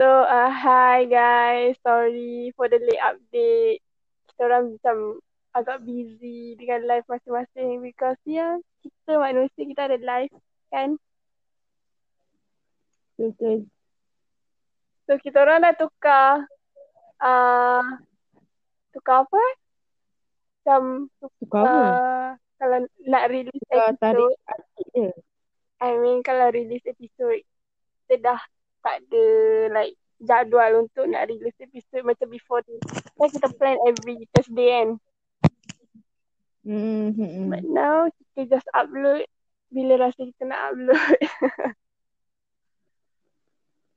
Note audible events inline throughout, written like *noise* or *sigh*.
So, uh, hi guys. Sorry for the late update. Kita orang macam agak busy dengan live masing-masing because ya, yeah, kita manusia kita ada live kan. Betul. So, kita orang dah tukar uh, tukar apa? Macam Tukar apa? uh, kalau nak release Tukar tarik episode, je. I mean kalau release episode, kita dah tak ada like jadual untuk nak release episode macam before ni. Kan kita plan every Thursday kan. Hmm, hmm, hmm. But now kita just upload bila rasa kita nak upload. *laughs*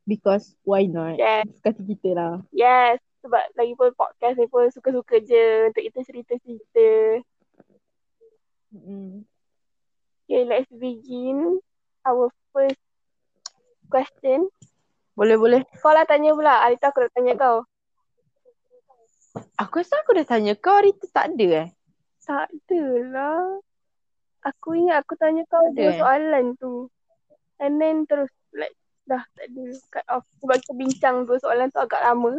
Because why not? yes, hati kita lah. yes. Sebab lagi pun podcast ni pun suka-suka je untuk kita cerita-cerita. Hmm. Okay, let's begin. Our first question. Boleh, boleh. Kau lah tanya pula. Arita aku nak tanya kau. Aku rasa aku dah tanya kau hari tu tak ada eh? Tak adalah. Aku ingat aku tanya kau ada, dua eh? soalan tu. And then terus like dah tak ada cut off. Sebab kita bincang dua soalan tu agak lama.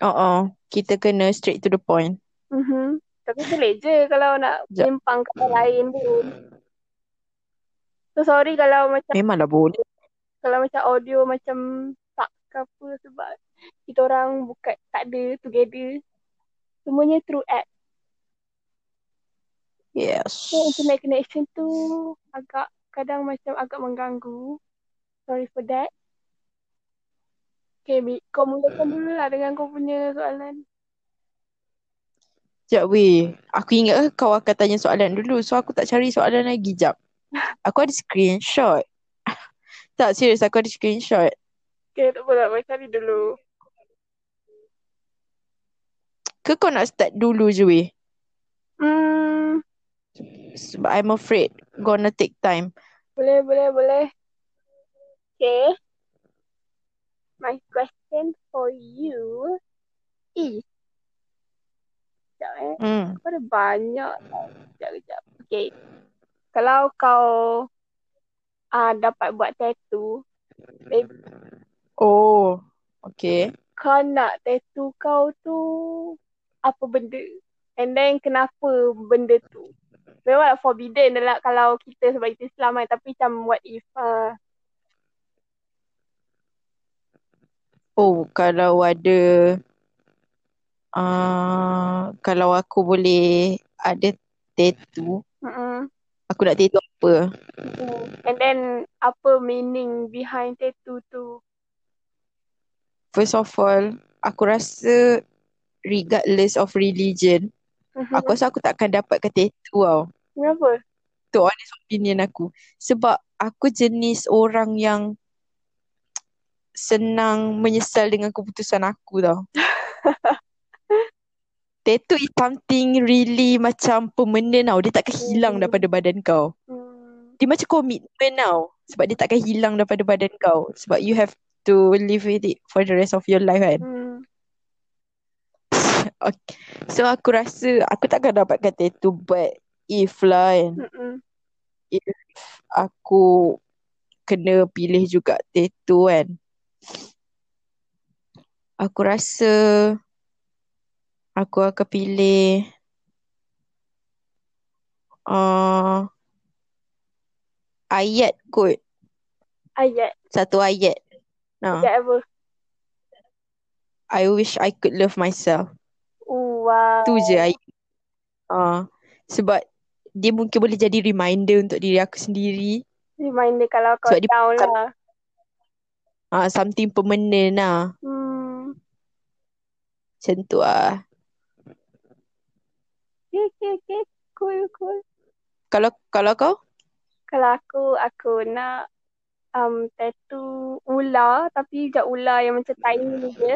Oh, oh. Kita kena straight to the point. Mm-hmm. Tapi boleh je kalau nak Sekejap. sembang kata lain pun. So sorry kalau macam Memanglah boleh. Kalau macam audio macam tak ke apa sebab kita orang bukan tak ada together. Semuanya through app. Yes. So internet connection tu agak kadang macam agak mengganggu. Sorry for that. Okay, Bi, kau mulakan dulu lah dengan kau punya soalan. Sekejap weh. Aku ingat kau akan tanya soalan dulu. So aku tak cari soalan lagi. Sekejap. *laughs* Aku ada screenshot. Tak, serius aku ada screenshot. Okay, tak apa tak apa. Cari dulu. Ke kau nak start dulu je weh? Hmm, Sebab I'm afraid gonna take time. boleh, boleh, boleh. Okay. My question for you is... Sekejap eh. Hmm. Aku ada banyak. Sekejap, sekejap. Okay. Kalau kau uh, dapat buat tattoo, Oh. Okay. kau nak tattoo kau tu apa benda? And then kenapa benda tu? Memang forbidden adalah kalau kita sebab kita Islam kan. Tapi macam what if uh, Oh, kalau ada uh, kalau aku boleh ada tattoo, mm-mm, aku nak tattoo apa? mm. And then apa meaning behind tattoo tu? First of all, aku rasa regardless of religion, Mhm. aku rasa aku tak akan dapatkan tattoo tau. Kenapa? Tu honest opinion aku. Sebab aku jenis orang yang senang menyesal dengan keputusan aku tau. *laughs* Tattoo is something really macam permanent tau. Dia takkan hilang Hmm. daripada badan kau. Hmm. Dia macam komitmen tau. Sebab dia takkan hilang daripada badan kau. Sebab you have to live with it for the rest of your life kan. Hmm. *laughs* Okay. So aku rasa aku takkan dapatkan tattoo but if lah kan. Mm-mm. If aku kena pilih juga tattoo kan. Aku rasa aku akan pilih uh, ayat kot. Ayat. Satu ayat. Nah, Ayat apa? I wish I could love myself. Oh, wow. Tu je ayat. Uh, sebab dia mungkin boleh jadi reminder untuk diri aku sendiri. Reminder kalau kau Sebab dia down bukan lah. uh, something permanent lah. Hmm. Macam tu lah. Okay, okay, okay. Cool, cool. Kalau kalau kau? Kalau aku, aku nak um, tattoo ular tapi macam ular yang macam tiny je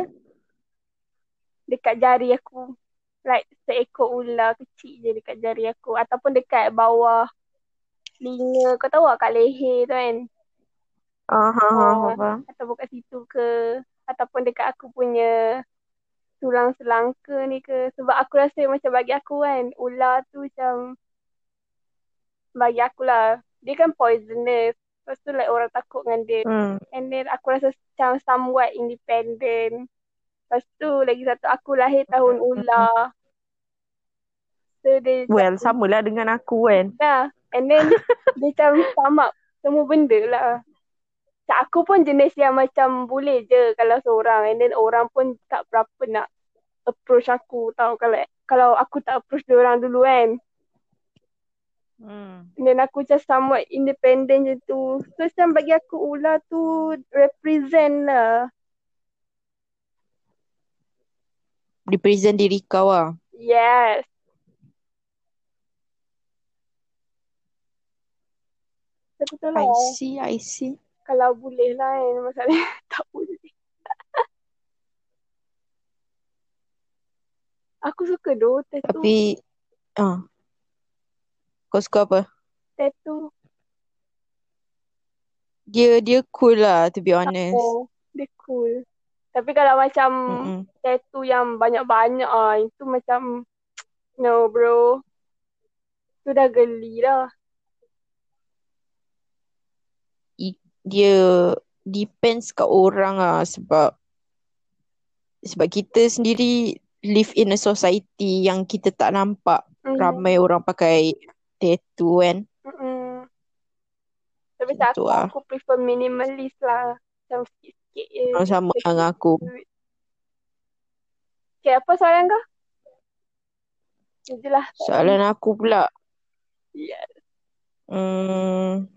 dekat jari aku. Like seekor ular kecil je dekat jari aku ataupun dekat bawah telinga. Kau tahu tak kat leher tu kan? Ah, ha, ha, Ah, faham. ataupun kat situ ke ataupun dekat aku punya tulang selangka ni ke sebab aku rasa macam bagi aku kan ular tu macam bagi aku lah dia kan poisonous Lepas tu like orang takut dengan dia. Hmm. And then aku rasa macam somewhat independent. Lepas tu lagi satu aku lahir tahun ular. So dia Well, samalah dengan aku kan. Dah. And then *laughs* dia macam sum up semua benda lah. Macam aku pun jenis yang macam boleh je kalau seorang. And then orang pun tak berapa nak approach aku tau. Kalau kalau aku tak approach dia orang dulu kan. Hmm. And then aku macam somewhat independent je tu. So macam bagi aku ular tu represent lah. Represent diri kau lah. Yes. Lah. I see, I see. Kalau boleh lah kan. Masalahnya *laughs* tak boleh. Aku suka doh tattoo. Tapi, ah. Kau suka apa? Tattoo. Dia dia cool lah to be honest. Oh, dia cool. Tapi kalau macam Mm-mm. tattoo yang banyak-banyak ah, itu macam *tsk* no bro. Itu dah geli lah. I- Dia depends kat orang lah sebab sebab kita sendiri live in a society yang kita tak nampak Mm. ramai orang pakai tattoo kan. Mm-mm. Tapi Macam tu aku, lah. aku prefer minimalist lah. Macam sikit-sikit je. Oh, sama dengan aku. Okay, apa soalan kau? Je lah. Soalan aku pula. Yes. Hmm.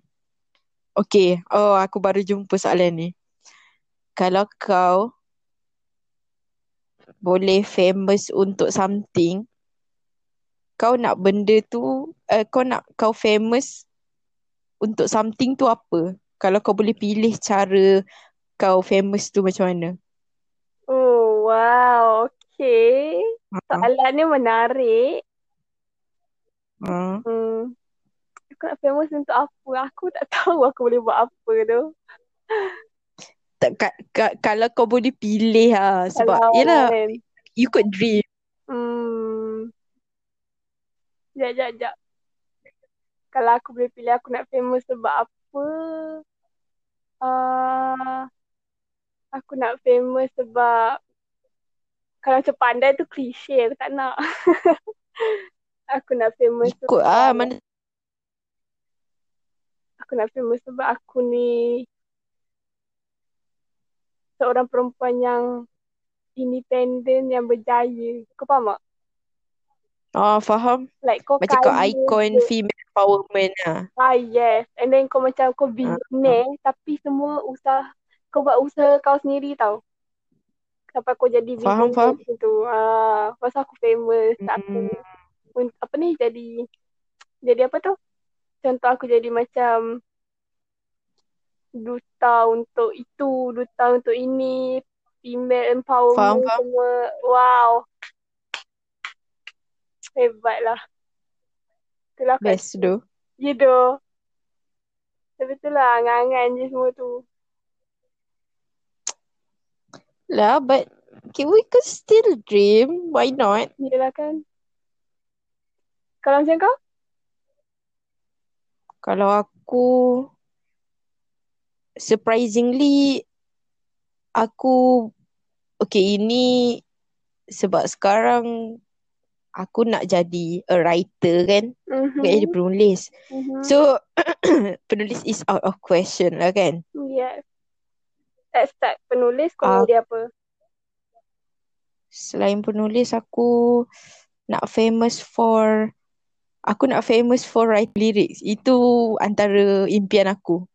Okay. Oh, aku baru jumpa soalan ni. Kalau kau boleh famous untuk something, kau nak benda tu, uh, kau nak kau famous untuk something tu apa? Kalau kau boleh pilih cara kau famous tu macam mana? Oh, wow. Okay. Ha. Soalan ni menarik. Ha. Hmm. Aku nak famous untuk apa? Aku tak tahu aku boleh buat apa tu. Tak, ka, ka, kalau kau boleh pilih lah. Sebab, Kalau yelah, kan. you could dream. Hmm. Sekejap, sekejap, sekejap. Kalau aku boleh pilih aku nak famous sebab apa? Uh, aku nak famous sebab kalau macam pandai tu klise aku tak nak. *laughs* aku nak famous Ikut sebab ah mana aku nak famous sebab aku ni seorang perempuan yang independent yang berjaya. Kau faham tak? Oh, faham. Like kau Macam kau icon je. female empowerment lah. Ah yes. And then kau macam kau billionaire tapi semua usaha kau buat usaha kau sendiri tau. Sampai kau jadi Faham, faham. tu. Ah, pasal aku famous. Tak Hmm. aku un- apa ni jadi jadi apa tu? Contoh aku jadi macam duta untuk itu, duta untuk ini, female empowerment Faham, faham. semua. Wow. Hebat lah. Itulah Best tu. Ya doh. Tapi tu lah angan-angan je semua tu. Lah, but okay, we could still dream. Why not? Yelah kan. Kalau macam kau? Kalau aku surprisingly aku okay ini sebab sekarang aku nak jadi a writer kan. Mhm. Bukan jadi penulis. Mhm. So *coughs* penulis is out of question lah kan. Yes. Let's start. Penulis kau Ah. nak jadi apa? Selain penulis aku nak famous for aku nak famous for write lyrics. Itu antara impian aku.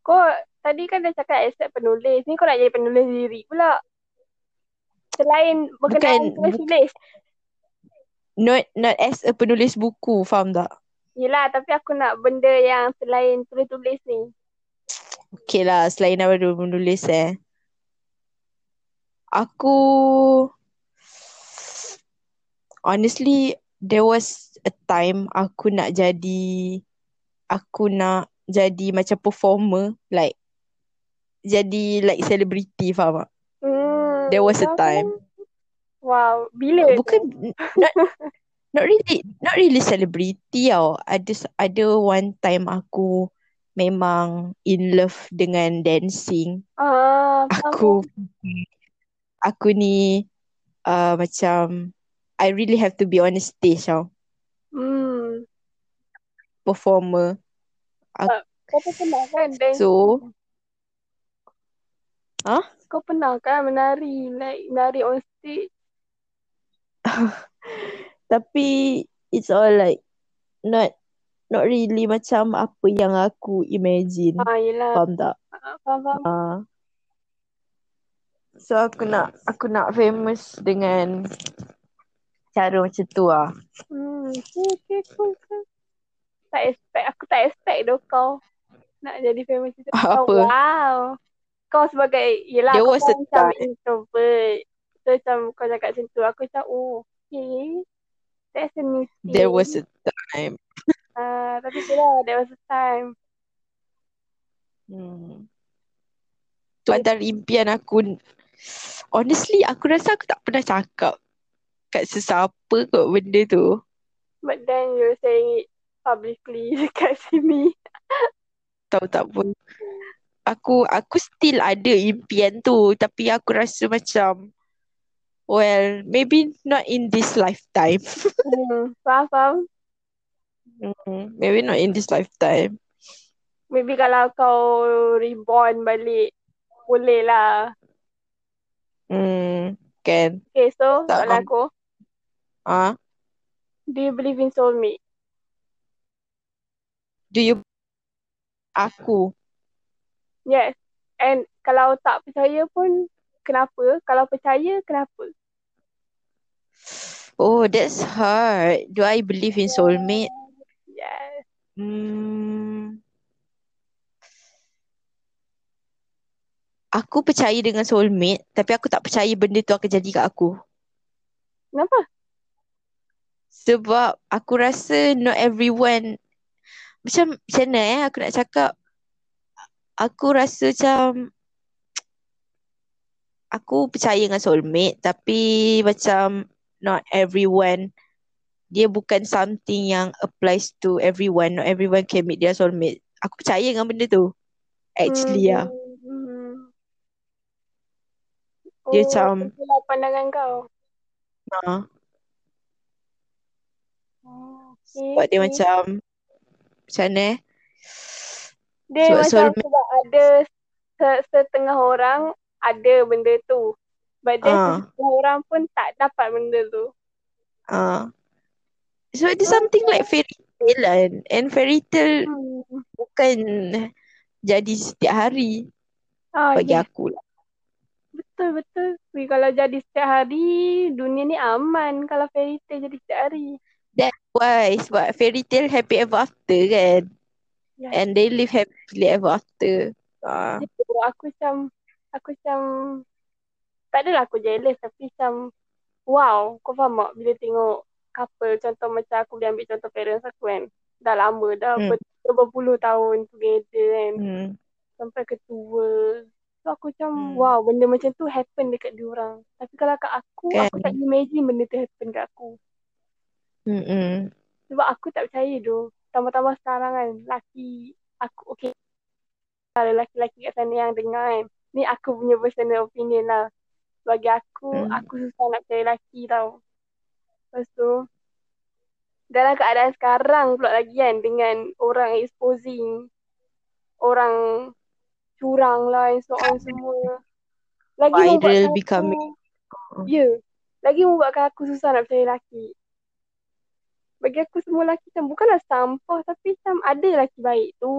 Kau tadi kan dah cakap accept penulis. Ni kau nak jadi penulis lirik pula. Selain berkenaan Bukan, tulis-tulis. Not not as a penulis buku, faham tak? Yelah, tapi aku nak benda yang selain tulis-tulis ni. Okay lah, selain daripada menulis eh. Aku honestly there was a time aku nak jadi aku nak jadi macam performer like jadi like celebrity faham tak? There was a time. Wow. Bila? Bukan not not really not really celebrity tau. Ada ada one time aku memang in love dengan dancing. Ah, Aku aku ni uh, macam I really have to be on the stage tau. Hmm. Performer. Kau pun pernah kan dance? So Huh? Kau pernah kan menari, like menari on stage? *laughs* Tapi it's all like not not really macam apa yang aku imagine. Ah, yelah. Faham tak? Ah, faham, faham. Uh, so aku nak aku nak famous dengan cara macam tu lah. Hmm, okay, okay, cool, cool. Tak expect, aku tak expect doh kau nak jadi famous macam tu. *laughs* Apa? Wow. Kau sebagai, yelah There kau was a macam time. introvert. So macam kau cakap macam tu, aku macam, oh, okay. That's a new thing. There was a time. *laughs* Ah, tapi tu lah, there was a time. Hmm. Tu antara impian aku. Honestly, aku rasa aku tak pernah cakap kat sesiapa kot benda tu. But then you're saying it publicly *laughs* dekat sini. Tahu tak pun. *laughs* Aku aku still ada impian tu tapi aku rasa macam well maybe not in this lifetime. *laughs* Hmm, faham, faham. Hmm, maybe not in this lifetime. Maybe kalau kau reborn balik, boleh lah. Hmm, kan. Okay, so Tak soalan aku, Ah, do you believe in soulmate? do you aku Yes. And kalau tak percaya pun, kenapa? Kalau percaya, kenapa? Oh, that's hard. Do I believe in soulmate? Yes. Hmm. Aku percaya dengan soulmate, tapi aku tak percaya benda tu akan jadi kat aku. Kenapa? Sebab aku rasa not everyone macam macam mana eh aku nak cakap aku rasa macam aku percaya dengan soulmate tapi macam not everyone dia bukan something yang applies to everyone. Not everyone can meet their soulmate. Aku percaya dengan benda tu. Actually hmm. ya. Hmm. Dia oh, macam- itulah pandangan kau. Ha. Oh, okay, Sebab dia macam macam mana eh? Dia sebab macam soulmate- sebab ada se- setengah orang ada benda tu. But then setengah orang pun tak dapat benda tu. Ah. So it's something like fairy tale kan. And fairy tale Hmm. bukan jadi setiap hari Ah, bagi ya. aku lah. Betul, betul. Tapi kalau jadi setiap hari, dunia ni aman kalau fairy tale jadi setiap hari. That's why sebab fairy tale happy ever after kan. Ya. And they live happily ever after. Jadi, aku macam, aku macam, tak adalah aku jealous tapi macam, wow, kau faham tak bila tengok couple, contoh macam aku boleh ambil contoh parents aku kan. Dah lama, dah Hmm. ber- berpuluh tahun together kan. Hmm. Sampai ketua. So aku macam, Hmm. wow, benda macam tu happen dekat diorang. Tapi kalau kat aku, Kan. aku tak imagine benda tu happen kat aku. Hmm. Sebab aku tak percaya tu. Tambah-tambah sekarang kan, laki aku, okay. Ada laki-laki kat sana yang dengar kan. Ni aku punya personal opinion lah. Bagi aku, Hmm. aku susah nak percaya laki tau. Lepas tu, dalam keadaan sekarang pula lagi kan, dengan orang exposing, orang curang lah and so on semua. Lagi Viral becoming. Ya. Yeah, lagi membuatkan aku susah nak percaya laki. Bagi aku semua lelaki macam bukanlah sampah tapi macam ada lelaki baik tu.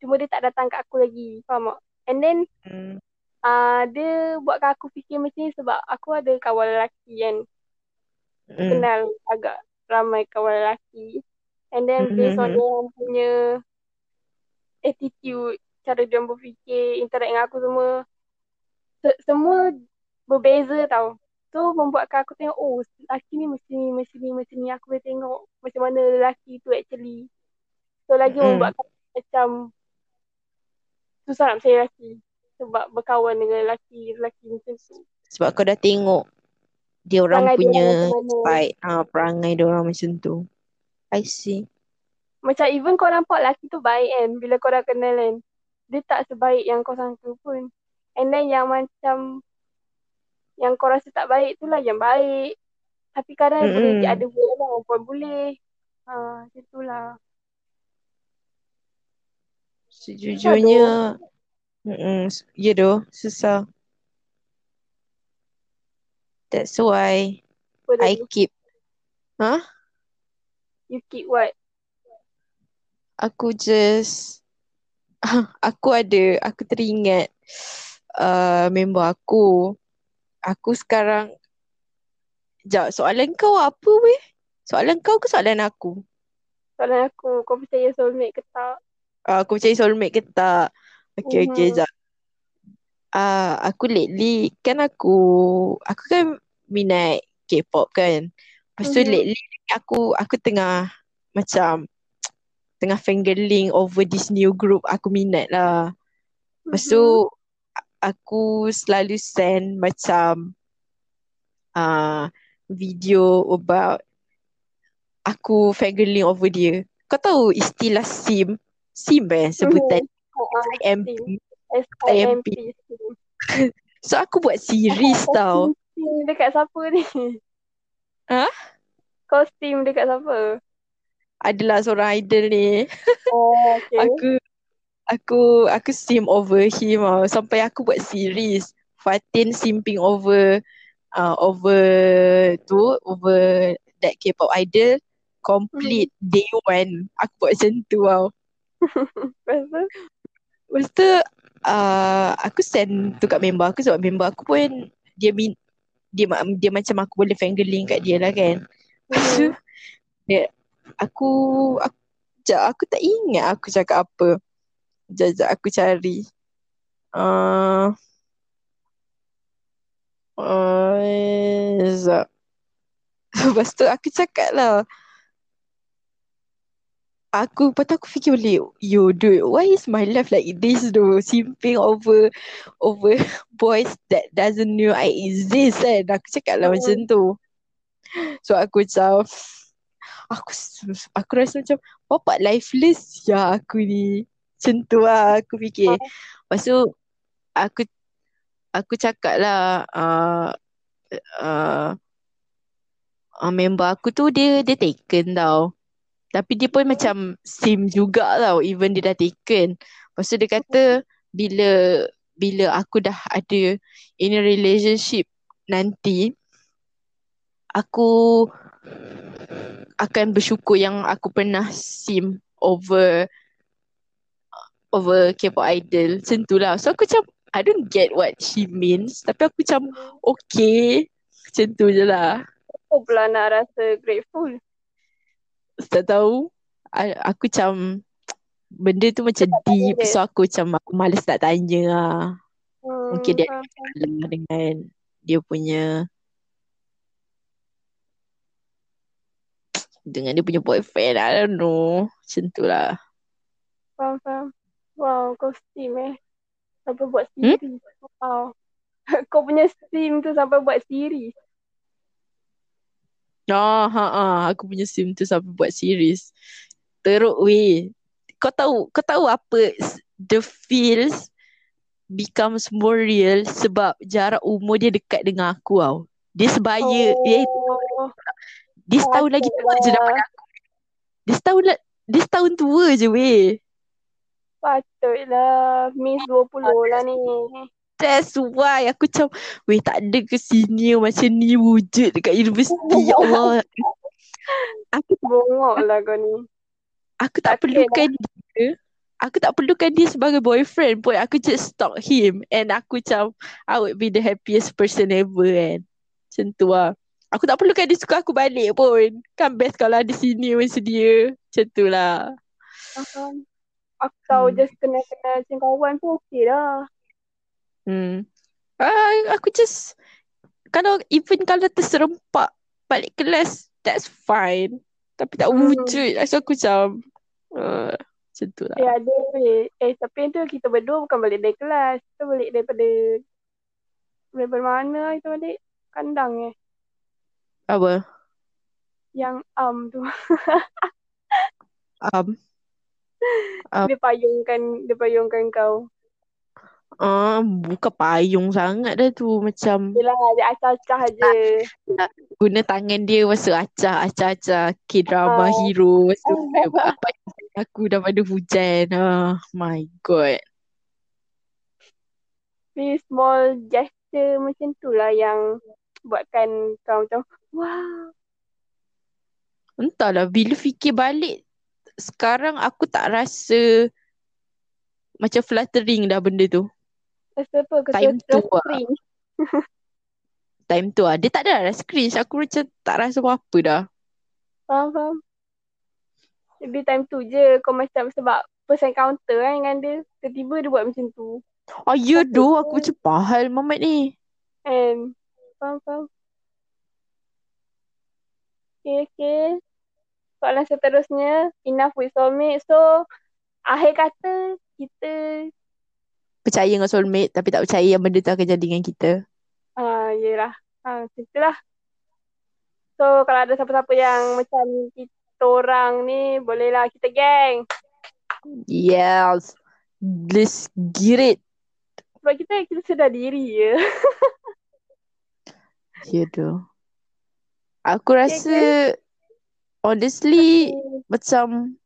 Cuma dia tak datang kat aku lagi. Faham tak? And then Hmm. uh, dia buatkan aku fikir macam ni sebab aku ada kawan lelaki kan. Hmm. Kenal agak ramai kawan lelaki. And then based on Mhm. dia orang punya attitude, cara dia berfikir, interact dengan aku semua. Se- semua berbeza tau. So membuatkan aku tengok, oh lelaki ni mesti ni, mesti ni, mesti ni. Aku boleh tengok macam mana lelaki tu actually. So lagi Mm-mm. membuatkan macam susah nak percaya lelaki. Sebab berkawan dengan lelaki, lelaki macam tu. Sebab kau dah tengok dia orang Perangai punya side ah perangai dia orang macam tu. I see. Macam even kau nampak lelaki tu baik kan. Bila kau dah kenal kan. Dia tak sebaik yang kau sangka pun. And then yang macam. Yang kau rasa tak baik tu lah yang baik. Tapi kadang Mm-mm. boleh ada lah. Perempuan boleh. Ha, macam tu lah. Sejujurnya mm ya doh susah. That's why Apa I tadi? keep Huh? You keep what? Aku just *laughs* aku ada aku teringat uh, member aku. Aku sekarang Sekejap, soalan kau apa weh? Soalan kau ke soalan aku? Soalan aku. Kau percaya soulmate ke tak? Uh, aku percaya soulmate ke tak? Okay, okay, Mhm. sekejap. Uh, aku lately, kan aku, aku kan minat K-pop kan. Lepas tu Mhm. lately aku, aku tengah macam, tengah fangirling over this new group aku minat lah. Lepas Mhm. tu, aku selalu send macam, uh, video about aku fangirling over dia. Kau tahu istilah sim? Sim eh sebutan Mhm. IMP. S-I-M-P. So aku buat series tau. Kostum dekat siapa ni? Ha? Kostum dekat siapa? Adalah seorang idol ni. Oh, okay. *laughs* Aku aku aku sim over him tau. Sampai aku buat series. Fatin simping over uh, over tu over that K-pop idol complete day one. Aku buat macam tu tau. *laughs* Lepas tu? Uh, aku send tu kat member aku sebab member aku pun dia min dia, dia macam aku boleh fangirling kat dia lah kan. Lepas *laughs* tu dia, aku aku Sekejap, aku tak ingat aku cakap apa. Sekejap, aku cari. Uh, uh, sekejap. Lepas tu aku cakap lah. Aku, lepas tu aku fikir balik, yo dude, why is my life like this though? Simping over over *laughs* boys that doesn't know I exist kan. Aku cakap lah Mm. macam tu. So aku macam, aku aku rasa macam, bapak lifeless ya aku ni. Macam tu lah aku fikir. Lepas tu, aku aku cakap lah, uh, uh, uh, member aku tu dia dia taken tau. Tapi dia pun macam sim juga tau even dia dah taken. Lepas tu dia kata bila bila aku dah ada in a relationship nanti aku akan bersyukur yang aku pernah sim over over K-pop idol. Macam tu lah. So aku macam I don't get what she means. Tapi aku macam okay. Macam tu je lah. Kau pula nak rasa grateful. Tak tahu. Aku macam benda tu macam tak deep. tanya. So aku macam aku malas nak tanya lah. Hmm, Mungkin dia masalah dengan dia punya dengan dia punya boyfriend. I don't know. Macam tu lah. faham, faham. Wow, kau steam eh. Sampai buat Hmm? series. Wow. *laughs* kau punya steam tu sampai buat series. Ah, ha, ha. Aku punya sim tu sampai buat series. Teruk weh. Kau tahu, kau tahu apa the feels becomes more real sebab jarak umur dia dekat dengan aku tau. Dia sebaya, Oh, dia setahun lagi tua je daripada aku. Dia setahun dia setahun tua je weh. Patutlah. Miss 20 lah ni. That's why aku macam Weh tak ada ke senior macam ni wujud dekat universiti? Ya Allah. Aku Bongok lah kau ni. aku tak Okay perlukan dia. Aku tak perlukan dia sebagai boyfriend pun. Aku just stalk him. And aku macam I would be the happiest person ever kan. Macam tu lah. Aku tak perlukan dia suka aku balik pun. Kan best kalau ada senior macam dia Macam tu lah. Faham. Aku tahu Hmm. just kenal-kenal macam kawan pun okey dah. Hmm. Ah, aku just kalau even kalau terserempak balik kelas, that's fine. Tapi tak Hmm. wujud. So aku macam uh, macam tu lah. Eh ada weh. Eh tapi yang tu kita berdua bukan balik dari kelas. Kita balik daripada daripada mana kita balik? Kandang eh. Apa? Yang um tu. *laughs* Um, Um. dia payungkan dia payungkan kau. uh, bukan payung sangat dah tu. Macam Yelah, dia acah-acah je. guna tangan dia masa acah, acah, acah. K-drama Ah. hero. Apa *laughs* aku daripada hujan. Oh my god. Tapi small gesture macam tu lah yang buatkan kau macam wow. Entahlah bila fikir balik sekarang aku tak rasa macam fluttering dah benda tu. Rasa apa? Kau Time tu lah. *laughs* Time tu lah. Dia tak ada rasa cringe. Aku macam tak rasa apa-apa dah. Faham, faham. Jadi time tu je kau macam sebab first encounter kan dengan dia. Tiba-tiba dia buat macam tu. Oh ya doh tu- aku macam pahal Mamat ni. And faham, faham. Okay, okay. Soalan seterusnya, enough with soulmate. So, akhir kata kita Percaya dengan soulmate tapi tak percaya yang benda tu akan jadi dengan kita. Ah, yelah. Ah, macam itulah. So, kalau ada siapa-siapa yang macam kita orang ni, bolehlah kita geng. Yes. Let's get it. Sebab kita, kita sedar diri je. Ya *laughs* doh. Aku rasa honestly macam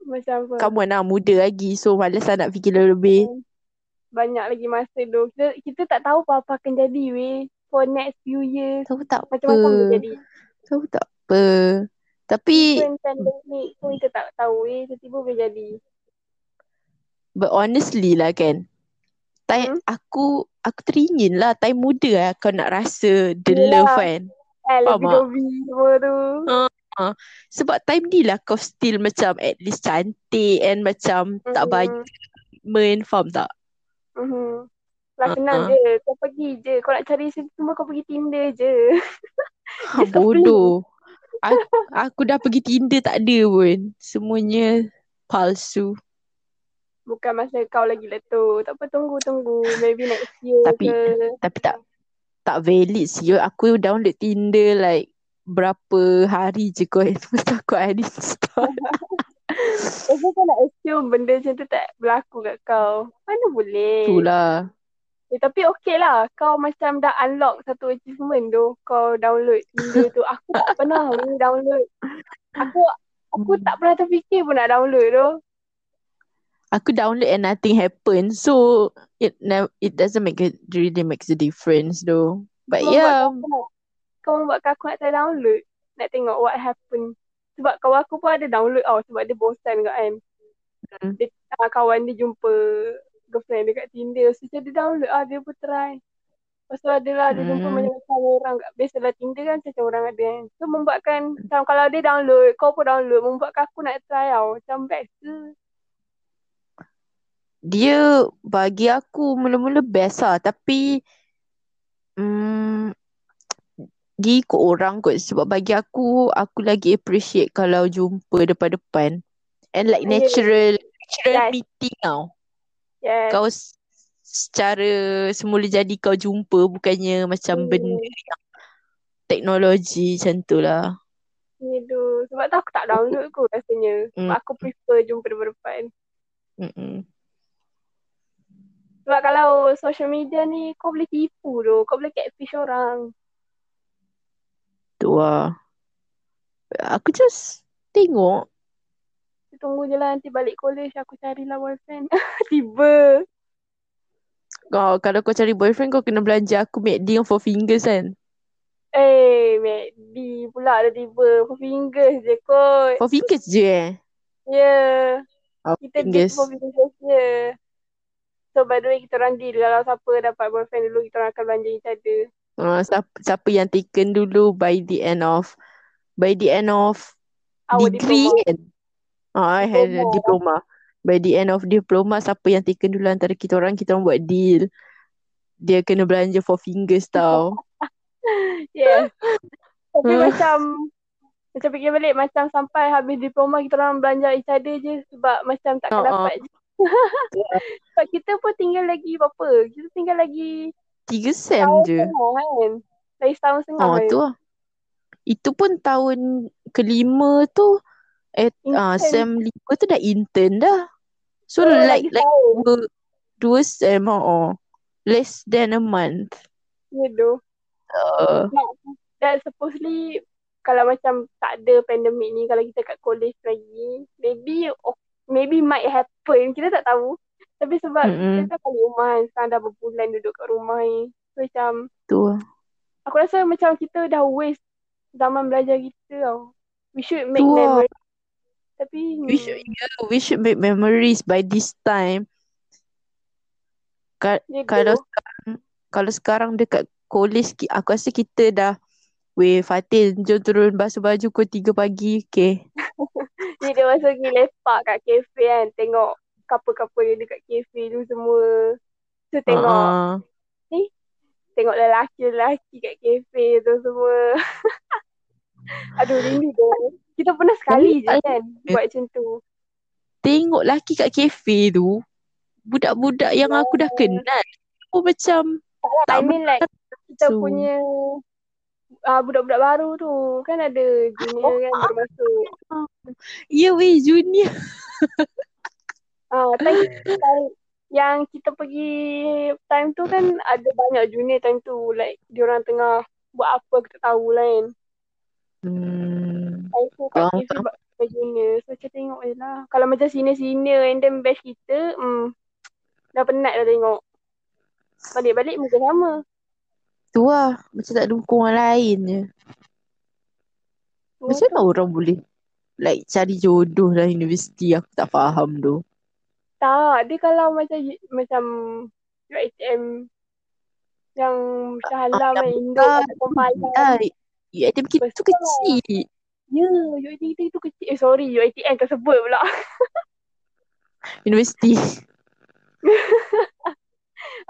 Macam apa? kamu anak muda lagi so malas lah nak fikir lebih. Banyak lagi masa tu. Kita, kita tak tahu apa-apa akan jadi weh. For next few years. Tahu tak apa. Macam-macam boleh jadi. Tahu tak apa. Tapi Even pandemic pun kita tak tahu weh. Tiba-tiba boleh jadi. but honestly lah kan. Time Hmm. aku aku teringin lah time muda lah kau nak rasa the Yelah. love kan. Faham lebih tak? dobi semua tu. Sebab time ni lah kau still macam at least cantik and macam tak Mhm. banyak men faham tak? Mhm. Lah senang Uh-uh. je. Kau pergi je. Kau nak cari semua kau pergi Tinder je. Ha, *laughs* bodoh. Aku, aku dah pergi Tinder tak ada pun. Semuanya palsu. Bukan masa kau lagi tu. Tak apa tunggu-tunggu. Maybe next year Tapi- ke. Tapi tak tak valid sih. Aku download Tinder like berapa hari je kot. *laughs* Lepas tu aku uninstall. *laughs* Tapi kau nak assume benda macam tu tak berlaku kat kau. Mana boleh. Itulah. Eh, tapi okey lah. Kau macam dah unlock satu achievement tu. Kau download Tinder tu. Aku tak pernah download. Aku aku tak pernah terfikir pun nak download tu. Aku download and nothing happen. So it it doesn't make it really makes a difference though. But Kau yeah, aku nak, kau aku nak try download. Nak tengok what happen. Sebab kawan aku pun ada download tau. Sebab dia bosan kat kan. Hmm. Dia, ah, kawan dia jumpa girlfriend dia kat Tinder. So dia download ah, dia pun try. Lepas tu ada lah, dia jumpa Hmm. macam-macam orang. kat- Biasalah Tinder kan macam orang ada kan. So membuatkan, macam kalau dia download, kau pun download. Membuatkan aku nak try tau. Macam best tu. Dia bagi aku mula-mula best lah. Tapi mm, dia ikut orang kot. Sebab bagi aku, aku lagi appreciate kalau jumpa depan-depan. And like Yeah. natural, natural Yes. meeting tau. Yes. Kau secara semula jadi kau jumpa bukannya macam Hmm. benda yang teknologi macam tu lah. Tu. Sebab tu aku tak download kot rasanya. Hmm. aku prefer jumpa depan-depan. Mm-mm. Sebab kalau social media ni kau boleh tipu tu. Kau boleh catfish orang. Tu lah. Aku just tengok. Tunggu je lah nanti balik college aku carilah boyfriend. *laughs* Tiba. Kau, kalau kau cari boyfriend kau kena belanja aku McD yang four fingers kan. Eh, McD pula ada tiba. Four fingers je kot. Four fingers je eh. Ya. Yeah. Oh, Kita fingers. four fingers je. So by the way kita orang deal kalau siapa dapat boyfriend dulu kita orang akan belanja each other. Uh, siapa, siapa yang taken dulu by the end of by the end of Our degree diploma. kan. Ah, I had a Diploma. diploma. By the end of diploma siapa yang taken dulu antara kita orang kita orang buat deal. Dia kena belanja four fingers tau. *laughs* Yes. Tapi Hmm. macam macam fikir balik macam sampai habis diploma kita orang belanja each other je sebab macam takkan Uh-uh. dapat je. *laughs* sebab kita pun tinggal lagi berapa? Kita tinggal lagi Tiga sem Tahun je. setengah kan. Lagi setahun setengah Oh kan. tu lah. Itu pun tahun kelima tu eh uh, sem lima tu dah intern dah. So Oh, like like setahun. dua, dua sem oh, oh. Less than a month. Ya doh. Uh, Dan supposedly kalau macam tak ada pandemik ni kalau kita kat college lagi maybe maybe might happen kita tak tahu tapi sebab Mm-mm. kita kan rumah kan sekarang dah berbulan duduk kat rumah ni so macam tu aku rasa macam kita dah waste zaman belajar kita tau we should make Tu lah. memory tapi We should, yeah, we should make memories by this time. Ka- Ya, kalau doh. sekarang, kalau sekarang dekat college, ki- aku rasa kita dah Weh Fatin, jom turun basuh baju pukul 3 pagi. Okay. *laughs* Dia dia masa pergi lepak kat kafe kan tengok couple-couple dia dekat kafe tu semua so tengok Uh-uh. tengok lelaki-lelaki kat kafe tu semua. *laughs* Aduh rindu tu. Kita pernah sekali je kan buat macam tu. Tengok laki kat kafe tu. Budak-budak yang aku dah kenal. Aku macam Tak lah, Tak I mean like kita so. punya uh, budak-budak baru tu kan ada junior kan baru masuk. Ya weh junior. *laughs* Ah, time, time yang kita pergi time tu kan ada banyak junior time tu like diorang tengah buat apa kita tahu lah kan. Hmm. Time tu kat buat buat junior. So macam tengok je lah. Kalau macam senior-senior and then batch kita hmm, dah penat dah tengok. Balik-balik muka sama. Tu lah. Macam tak dukung orang lain je. Macam mana orang boleh like cari jodoh dalam universiti aku tak faham tu. Tak, dia kalau macam macam UiTM yang Shah Alam yang Indo kat compiler. Ah, UiTM kita tu kecil. Ya, UiTM kita tu kecil. Eh sorry, UiTM tersebut pula. *laughs* Universiti. *laughs*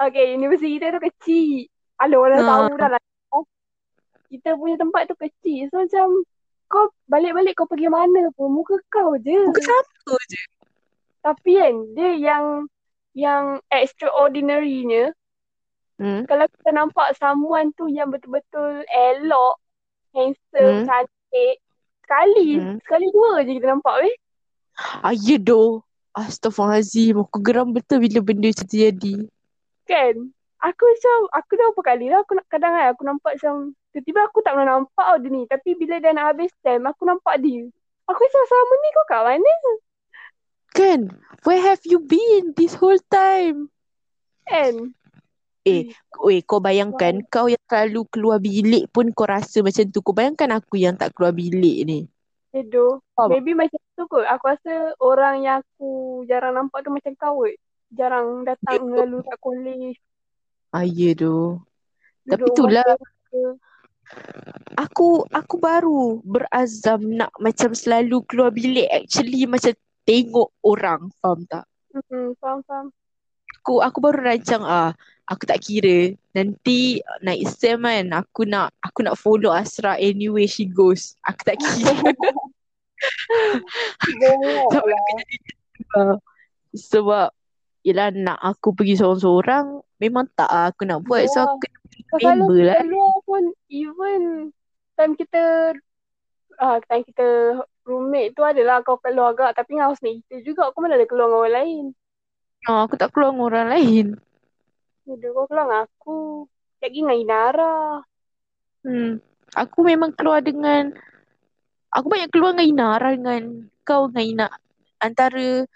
Okay, universiti kita tu kecil. Alah orang Ha. tahu dah lah. Kita punya tempat tu kecil. So macam kau balik-balik kau pergi mana pun muka kau je. Muka sama je. Tapi kan dia yang yang extraordinary-nya Hmm. kalau kita nampak someone tu yang betul-betul elok, handsome, Hmm. cantik, sekali, Hmm. sekali dua je kita nampak weh. Ah, ya doh. Astaghfirullahaladzim. Aku geram betul bila benda macam tu jadi. Kan? Aku macam, aku dah berapa kali lah aku kadang kan aku nampak macam, tiba-tiba aku tak pernah nampak tau dia ni. Tapi bila dah nak habis time, aku nampak dia. Aku macam sama ni kau kat mana? Kan? Where have you been this whole time? Kan? Eh, weh, kau bayangkan kau yang selalu keluar bilik pun kau rasa macam tu. Kau bayangkan aku yang tak keluar bilik ni. Edo. Faham? Maybe macam tu kot. Aku rasa orang yang aku jarang nampak tu macam kau kot. Jarang datang lalu kat college. Ah, ya doh. Tapi itulah. Aku aku baru berazam nak macam selalu keluar bilik actually macam tengok orang. Faham tak? Hmm, faham, faham. Aku aku baru rancang ah aku tak kira nanti naik sem kan aku nak aku nak follow Asra anyway she goes. Aku tak kira. *laughs* *laughs* Lah. lah. Sebab Yelah nak aku pergi seorang-seorang Memang tak lah aku nak buat So Ya. aku kena Kau kalau member lah keluar pun even time kita ah time kita roommate tu adalah kau keluar agak tapi dengan housemate kita juga kau mana ada keluar dengan orang lain. no, Aku tak keluar dengan orang lain Jadi kau keluar dengan aku. Lagi dengan Inara. hmm. Aku memang keluar dengan Aku banyak keluar dengan Inara Dengan kau dengan Ina Antara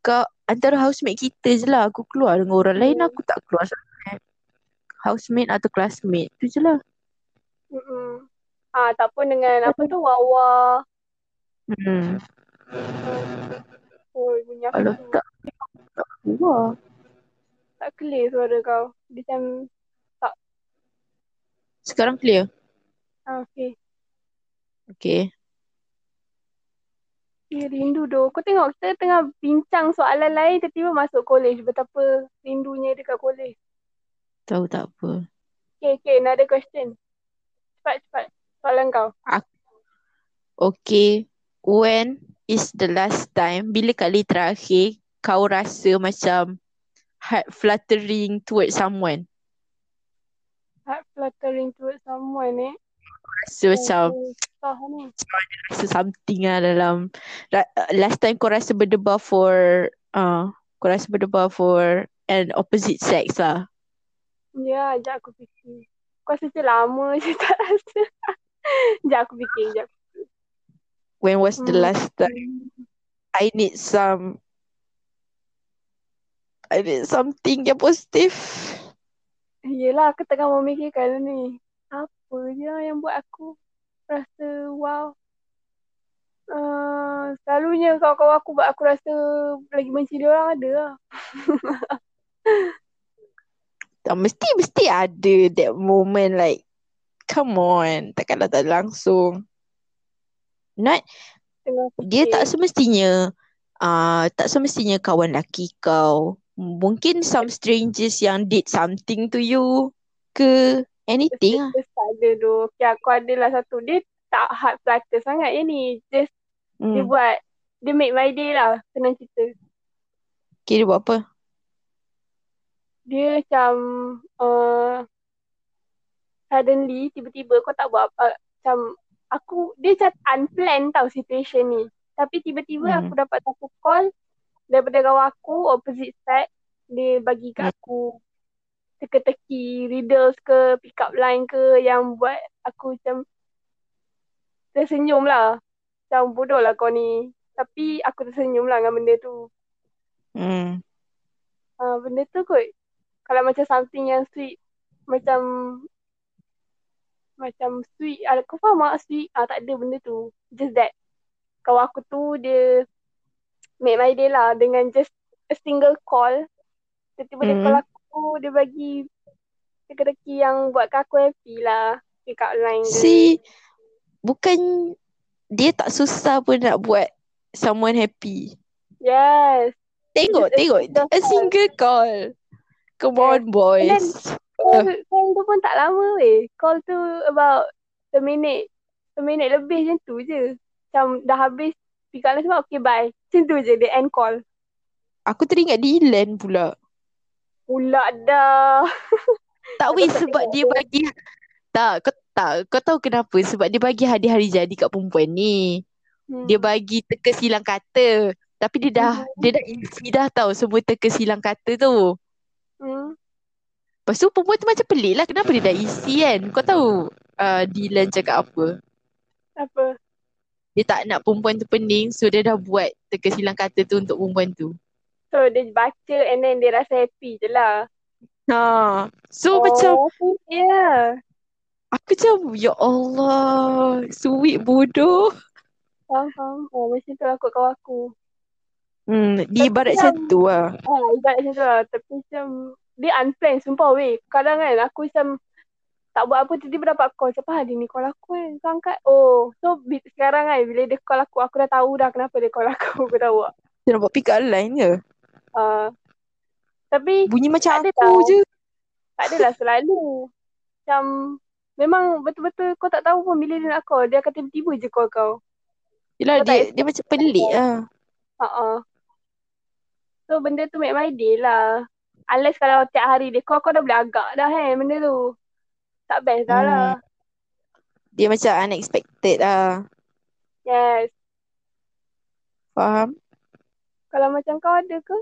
kau Antara housemate kita je lah Aku keluar dengan orang lain. Aku tak keluar sangat Housemate atau classmate Tu je lah. Ah tak pun dengan apa tu Wawa. hmm. Oh bunyi Kalau tak Tak keluar Tak clear suara kau. Dia macam Sekarang clear ah, okay. Okay Ya, rindu doh. Kau tengok kita tengah bincang soalan lain tiba-tiba masuk college. Betapa rindunya dekat college. Tahu tak apa Okay, okay. Another question. Cepat, cepat. Soalan kau. Okay, when is the last time, bila kali terakhir kau rasa macam heart fluttering towards someone? Heart fluttering towards someone eh. Rasa macam Oh, susah ni. rasa something lah dalam last time kau rasa berdebar for uh, kau rasa berdebar for an opposite sex lah. Ya, sekejap aku fikir. Kau rasa macam lama je *laughs* tak rasa. sekejap aku fikir, sekejap. When was the Hmm. last time I need some I need something yang positif. Yelah, aku tengah memikirkan ni. Apa je yang buat aku rasa wow. Uh, selalunya kawan-kawan aku buat aku rasa lagi benci dia orang ada lah. *laughs* Tak mesti mesti ada that moment like come on takkanlah tak langsung. Not dia tak semestinya uh, tak semestinya kawan lelaki kau. Mungkin some strangers yang did something to you ke anything lah. Ada tu. Okay, aku ada lah satu. Dia tak hard flutter sangat yang ni. Just dia Hmm. buat, dia make my day lah. Senang cerita. Okay, dia buat apa? Dia macam uh, suddenly tiba-tiba kau tak buat apa. Macam aku, dia macam unplanned tau situation ni. Tapi tiba-tiba Hmm. aku dapat satu call daripada kawan aku opposite side. Dia bagi kat Hmm. aku teka-teki riddles ke pick up line ke yang buat aku macam tersenyum lah. Macam bodoh lah kau ni. Tapi aku tersenyum lah dengan benda tu. Hmm. Uh, benda tu kot. Kalau macam something yang sweet. Macam macam sweet. Ah, kau faham tak sweet? Ah, tak ada benda tu. Just that. Kawan aku tu dia make my day lah dengan just a single call. Tiba-tiba dia Hmm. call aku, dia bagi teka-teki yang buatkan aku happy lah. Up line dia. Si bukan dia tak susah pun nak buat someone happy. Yes. Tengok, a tengok. single A single call. Come on, boys. Call, call tu pun tak lama weh. Call tu about seminit. Seminit lebih macam tu je. Macam dah habis pick up line semua, okay bye. Macam tu je, dia end call. Aku teringat Dylan pula. Pula dah. *laughs* Tak weh sebab dia bagi tak kau tak kau tahu kenapa sebab dia bagi hadiah hari jadi kat perempuan ni. Hmm. Dia bagi teka silang kata. Tapi dia dah Hmm. dia dah isi dah tahu semua teka silang kata tu. Hmm. Lepas tu perempuan tu macam pelik lah kenapa dia dah isi kan. Kau tahu uh, Dylan cakap apa? Apa? Dia tak nak perempuan tu pening so dia dah buat teka silang kata tu untuk perempuan tu. So dia baca and then dia rasa happy je lah. Ha. So macam Oh, yeah. aku macam ya Allah, sweet bodoh. Faham, faham. Oh, macam tu lah kot kawan aku. Hmm, dia Tapi ibarat macam- macam tu lah. Ah, ibarat macam tu lah. Tapi macam dia unplanned sumpah weh. Kadang kan aku macam tak buat apa tiba-tiba dapat call. Siapa hari ni call aku kan? Kau angkat. Oh. So bi- sekarang kan bila dia call aku, aku dah tahu dah kenapa dia call aku. *laughs* Aku tahu? Dia nak buat pick up line ke? Uh, tapi Bunyi macam Tak aku tau. je. tak adalah selalu. Macam memang betul-betul kau tak tahu pun bila dia nak call. Dia akan tiba-tiba je call kau. Yelah Kau tak dia, expect dia macam pelik lah. Uh-uh. So benda tu make my day lah. Unless kalau tiap hari dia call kau dah boleh agak dah kan benda tu. Tak best dah Hmm. lah. Dia macam unexpected lah. Yes. Faham? Kalau macam kau ada ke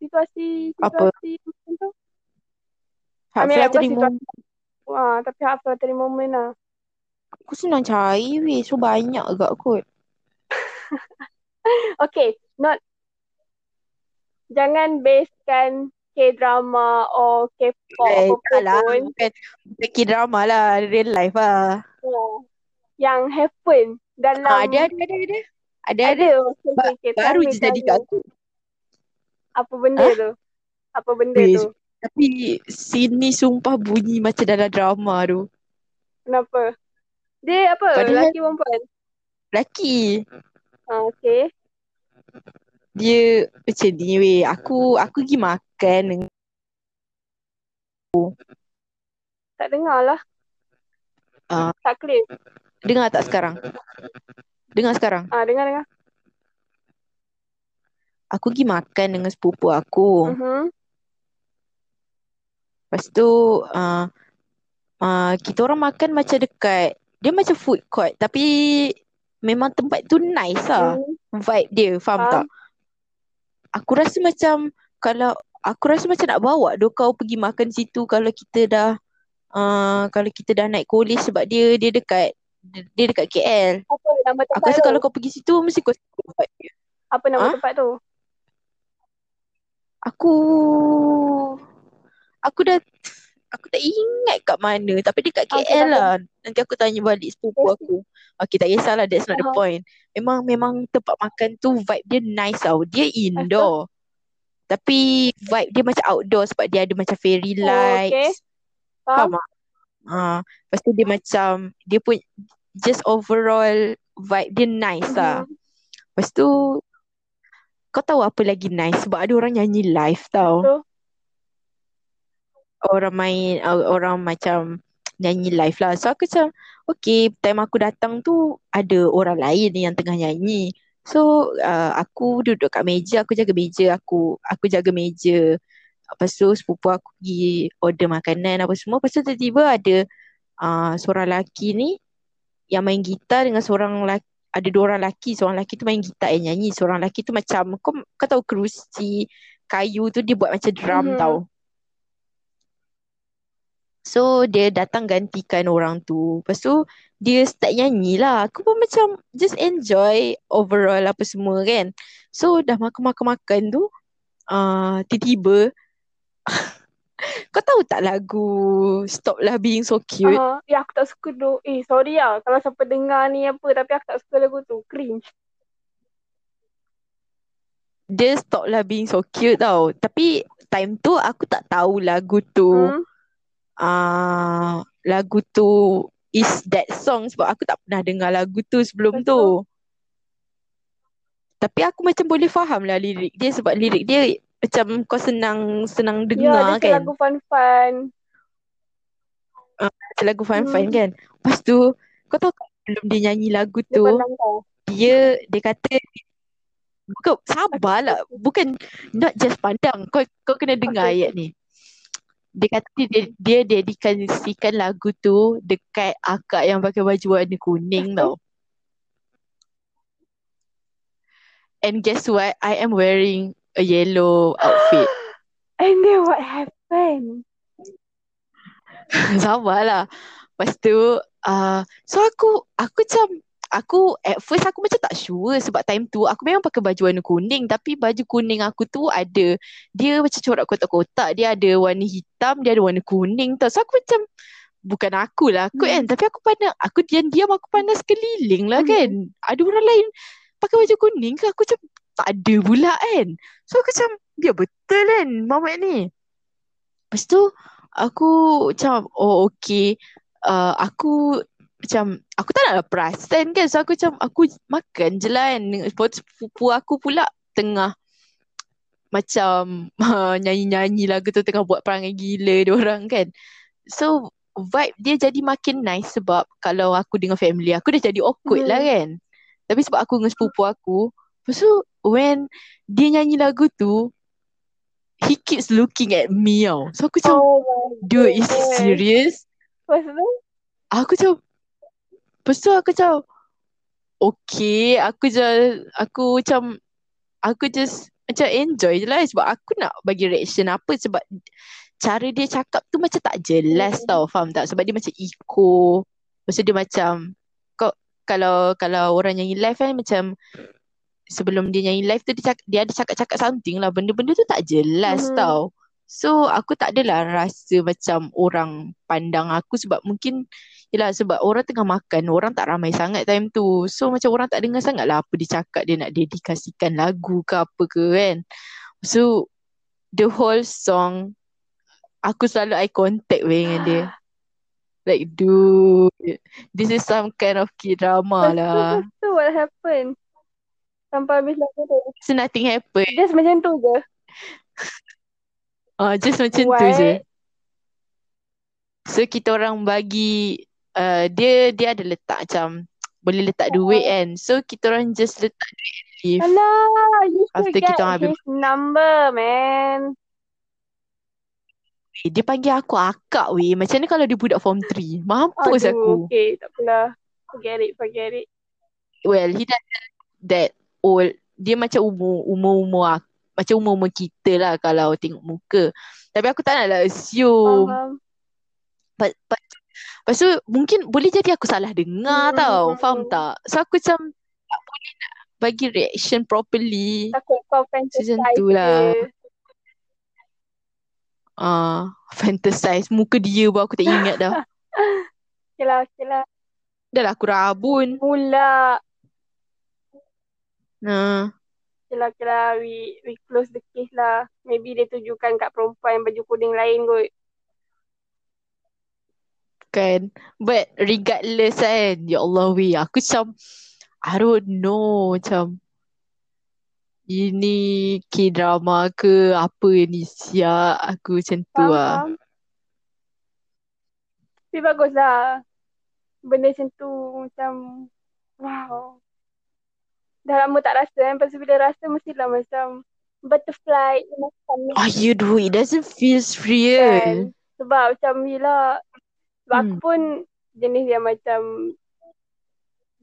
situasi Apa? situasi macam tu? Hak I mean, flattering moment. Wah, tapi hak flattering moment lah. Aku senang cari weh. So banyak agak kot. *laughs* Okay, not jangan basekan K-drama or K-pop Eh, tak lah. pun Bukan, K-drama lah. Real life lah. yeah, yang happen dalam Ha, ada, ada, ada, ada. Ada, ada. ada. Okay, Ba- okay. Baru je jadi tell kat aku. Apa benda Ha? tu? Apa benda Weh, tu? Tapi sini sumpah bunyi macam dalam drama tu. Kenapa? Dia apa? Padahal- Lelaki perempuan? Laki. Ah, okay. Dia macam ni weh. Aku aku pergi makan dengan Tak dengar lah. Ah. Tak clear. Dengar tak sekarang? Dengar sekarang? Ah, dengar dengar. Aku pergi makan dengan sepupu aku. Mhm. Lepas tu uh, uh, kita orang makan macam dekat dia macam food court tapi memang tempat tu nice lah Hmm. vibe dia faham, Faham. tak aku rasa macam kalau aku rasa macam nak bawa do kau pergi makan situ kalau kita dah uh, kalau kita dah naik college sebab dia dia dekat dia, dia dekat KL Apa nama tempat aku rasa tu? kalau kau pergi situ mesti kau vibe dia Apa nama Ha? tempat tu? Aku aku dah aku tak ingat kat mana tapi dekat Okay, KL tak lah. Nanti aku tanya balik sepupu aku. Okay tak kisahlah that's not the Aha. point. Memang memang tempat makan tu vibe dia nice tau. Dia indoor. *laughs* Tapi vibe dia macam outdoor sebab dia ada macam fairy Oh, okay. lights Faham? faham tak? Ha, lepas tu dia macam dia pun just overall vibe dia nice lah. Mhm. lepas tu kau tahu apa lagi nice sebab ada orang nyanyi live tau So, orang main orang macam nyanyi live lah. So aku macam okay time aku datang tu ada orang lain yang tengah nyanyi. So uh, aku duduk kat meja, aku jaga meja, aku aku jaga meja. Lepas tu sepupu aku pergi order makanan apa semua. Lepas tu tiba-tiba ada uh, seorang lelaki ni yang main gitar dengan seorang lelaki ada dua orang lelaki, seorang lelaki tu main gitar yang nyanyi, seorang lelaki tu macam kau kau tahu kerusi kayu tu dia buat macam drum Mhm. tau. So dia datang gantikan orang tu. Lepas tu dia start nyanyi lah. Aku pun macam just enjoy overall apa semua kan. So dah makan-makan-makan tu uh, tiba-tiba *laughs* kau tahu tak lagu Stop Lah Being So Cute? Aha. Ya, aku tak suka tu. Eh, sorry lah. Kalau siapa dengar ni apa. Tapi aku tak suka lagu tu. Cringe. Dia Stop Lah Being So Cute tau. Tapi time tu aku tak tahu lagu tu. Hmm. uh, lagu tu is that song sebab aku tak pernah dengar lagu tu sebelum Betul. tu. Tapi aku macam boleh faham lah lirik dia sebab lirik dia macam kau senang senang Ya, dengar dia macam kan. lagu fun-fun. Macam lagu fun-fun Hmm. kan. Lepas tu kau tahu tak sebelum dia nyanyi lagu Dia tu kau. dia dia kata bukan sabarlah bukan not just pandang kau kau kena dengar Okay. ayat ni. Dia kata dia, dia dedikasikan lagu tu dekat akak yang pakai baju warna kuning tau. And guess what? I am wearing a yellow outfit. *gasps* And then what happened? *laughs* Sabarlah. Lepas tu, uh, so aku, aku macam, aku at first aku macam tak sure sebab time tu aku memang pakai baju warna kuning tapi baju kuning aku tu ada, dia macam corak kotak-kotak, dia ada warna hitam, dia ada warna kuning tau. So aku macam, bukan aku lah aku kan, Hmm. tapi aku pandang, aku diam-diam aku pandang sekeliling lah Hmm. kan. Ada orang lain pakai baju kuning ke aku macam tak ada pula kan. So aku macam, dia betul kan Mamat ni. Lepas tu aku macam oh okay uh, aku macam aku tak nak perasan kan so aku macam aku makan je lah kan Lepas tu sepupu aku pula tengah macam uh, *laughs* nyanyi-nyanyi lagu tu tengah buat perangai gila dia orang kan so vibe dia jadi makin nice sebab kalau aku dengan family aku dah jadi awkward Hmm. lah kan tapi sebab aku dengan sepupu aku lepas tu when dia nyanyi lagu tu he keeps looking at me tau. So aku macam Oh dude is he serious? Lepas tu? Aku macam Lepas tu aku macam Okay Aku just Aku macam Aku just Macam enjoy je lah Sebab aku nak bagi reaction apa Sebab Cara dia cakap tu Macam tak jelas tau Faham tak? Sebab dia macam eco. Lepas tu dia macam Kau Kalau Kalau orang nyanyi live kan Macam Sebelum dia nyanyi live tu Dia, cak, dia ada cakap-cakap something lah Benda-benda tu tak jelas Mhm. tau So aku tak adalah rasa macam orang pandang aku sebab mungkin Yelah sebab orang tengah makan, orang tak ramai sangat time tu. So macam orang tak dengar sangat lah apa dia cakap dia nak dedikasikan lagu ke apa ke kan. So the whole song aku selalu eye contact dengan dia. *gasps* Like dude, this is some kind of K-drama tu, lah. *laughs* tu what happened? Sampai habis lagu tu. So nothing happen. Just macam tu je. Ah, just macam tu What? je. So kita orang bagi uh, dia dia ada letak macam boleh letak duit kan. So kita orang just letak duit and leave. Alah, you After kita orang habis number, man. Eh, Dia panggil aku akak weh. Macam ni kalau dia budak form 3. Mampus Aduh, aku. okay. Tak apalah. Forget it, forget it. Well, he doesn't that old. Dia macam umur umur-umur aku. Macam umur-umur kita lah kalau tengok muka. Tapi aku tak nak lah assume. Faham. But, but, lepas tu mungkin boleh jadi aku salah dengar Hmm, tau. Faham tak? So aku macam tak boleh nak bagi reaction properly. Takut kau fantasize Macam tu lah. Ah, fantasize muka dia pun aku tak ingat dah. *laughs* Okay lah, okay lah. Dah lah aku rabun. Pula. Nah, Okay lah, okay lah. We, we close the case lah. Maybe dia tujukan kat perempuan baju kuning lain kot. kan. But regardless kan, ya Allah weh, aku macam I don't know macam ini K-drama ke apa ni siap aku macam tu Faham, lah. faham. Tapi bagus lah. Benda macam tu macam wow. Dah lama tak rasa kan. Lepas bila rasa mestilah macam butterfly. Macam Oh you do, it doesn't feel kan. real. Sebab macam bila sebab aku Hmm. pun jenis yang macam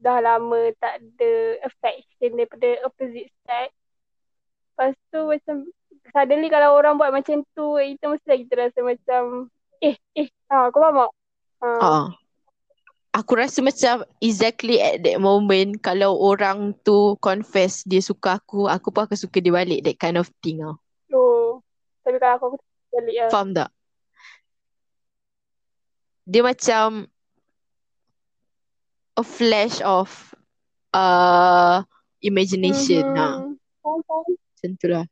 dah lama tak ada affection daripada opposite sex. Lepas tu macam suddenly kalau orang buat macam tu, kita mesti kita rasa macam eh, eh, ha, kau faham tak? Ha. Ah. Aku rasa macam exactly at that moment kalau orang tu confess dia suka aku, aku pun akan suka dia balik that kind of thing ah. Oh. Tapi kalau aku, aku balik lah. Faham tak? Dia macam a flash of uh, imagination. Mm-hmm. Ha, faham. macam tu lah.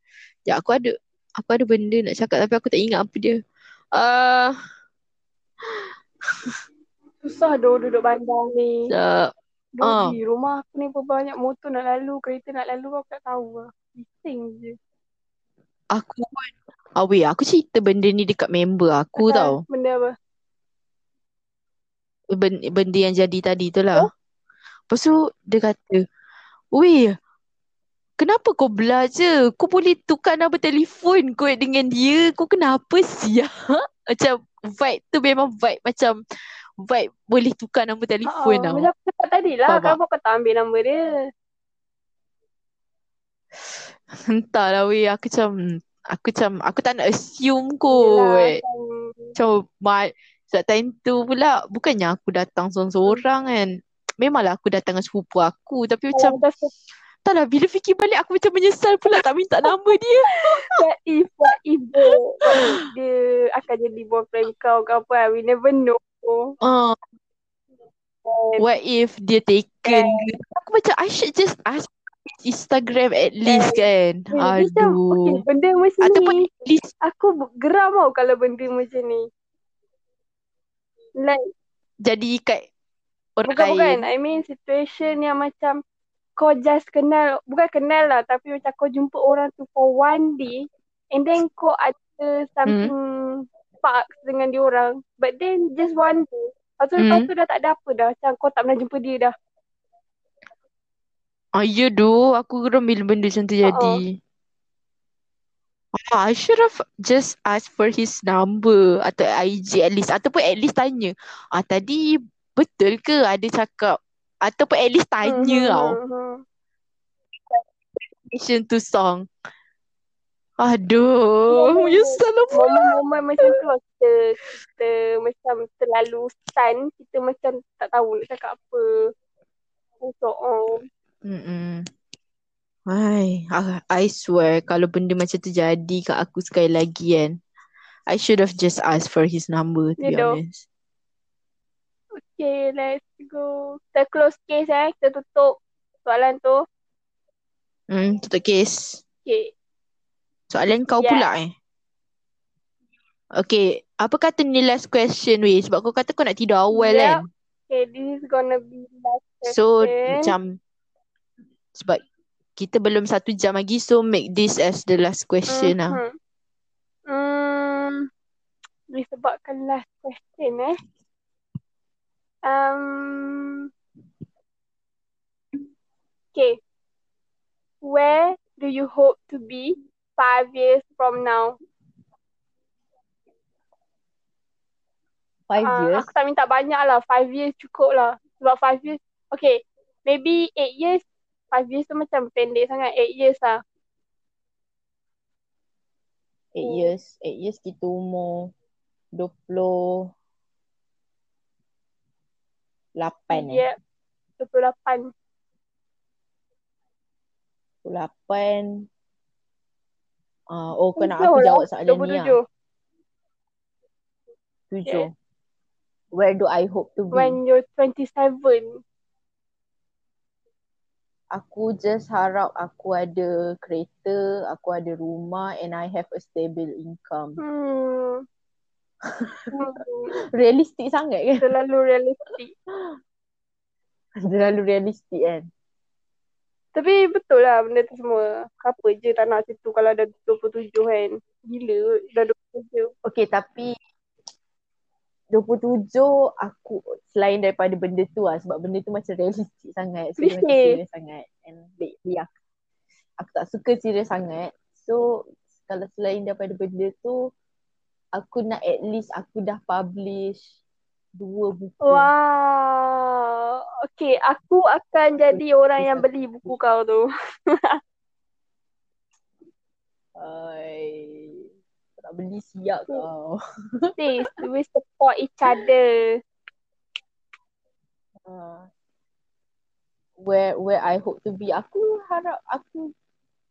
Ya, aku ada aku ada benda nak cakap tapi aku tak ingat apa dia. Uh, *laughs* Susah doh duduk bandar ni. uh, Doh ah. di rumah aku ni pun banyak motor nak lalu, kereta nak lalu aku tak tahu lah. Bising je. aku pun ah, weh, aku cerita benda ni dekat member aku Pasal tau. Benda apa? Ben, benda yang jadi tadi tu lah. Oh? Lepas tu dia kata, Weh, kenapa kau belajar? Kau boleh tukar nombor telefon kau dengan dia. Kau kenapa siap? *laughs* Macam vibe tu memang vibe macam vibe boleh tukar nombor telefon Ha, tau. macam aku cakap tadi lah. Kenapa kau tak ambil nombor dia? Entahlah weh, aku macam aku macam aku tak nak assume kot. macam Macam mat sebab time tu pula bukannya aku datang seorang-seorang kan. Memanglah aku datang dengan sepupu aku tapi kalau macam tak lah bila fikir balik aku macam menyesal pula tak minta nama dia. *laughs* what if, what if dia, what if dia akan jadi boyfriend kau ke apa? We never know. Ah, And, what if dia taken ke? Aku macam I should just ask Instagram at least kan. eh, dia macam, okay, Aduh. benda macam Ataupun ni, at least aku geram tau kalau benda macam ni. Like, jadi kat orang bukan, bukan. lain. I mean situation yang macam kau just kenal, bukan kenal lah, tapi macam kau jumpa orang tu for one day and then kau ada something sparks dengan dia orang. But then just one day. Lepas tu, lepas Hmm. tu dah tak ada apa dah. Macam kau tak pernah jumpa dia dah. Ah, ya doh, aku geram bila benda macam tu Uh-uh. jadi. Ah, I should have just asked for his number atau IG at least ataupun at least tanya. Ah tadi betul ke ada cakap ataupun at least tanya Hmm, tau. hmm, hmm. Listen to song. Aduh, Yeah. menyesal lah pula. Momen-momen macam tu lah kita, kita macam terlalu stun. Kita macam tak tahu nak cakap apa. So, oh. Mm-mm. Hai, I, I swear kalau benda macam tu jadi kat aku sekali lagi kan. I should have just asked for his number to You be know. honest. Okay, let's go. Kita close case eh. Kita tutup soalan tu. Hmm, tutup case. Okay. Soalan kau Yeah. pula eh. Okay, apa kata ni last question weh? Sebab kau kata kau nak tidur awal Yep. kan? Okay, this is gonna be last question. So macam sebab kita belum satu jam lagi so make this as the last question lah. Mhm. Hmm. Disebabkan last question eh. Um. Okay. Where do you hope to be five years from now? Five Ah, years. aku tak minta banyak lah. Five years cukup lah. Sebab five years, okay. Maybe eight years. Five years tu macam pendek sangat. Eight years lah. Eight Hmm. years. Eight years kita umur 28 eh. Yeah. 28. 28. Ah, oh kau nak aku jawab soalan ni lah. 27. Tujuh. Where do I hope to be? When you're 27. Aku just harap aku ada kereta, aku ada rumah and I have a stable income. Hmm. hmm. *laughs* Realistik sangat kan? Terlalu realistik. Terlalu realistik kan? Tapi betul lah benda tu semua. Apa je tak nak situ kalau dah 27 kan. Gila dah 27. Okay tapi 27 aku selain daripada benda tu lah sebab benda tu macam realistik sangat. So macam serius sangat. And lately aku, aku tak suka serius sangat. So kalau selain daripada benda tu aku nak at least aku dah publish dua buku. Wow. Okay, aku akan jadi orang yang beli buku kau tu. *laughs* Ay, tak beli siap kau. *laughs* Please, we support each other. Uh, where where I hope to be. Aku harap aku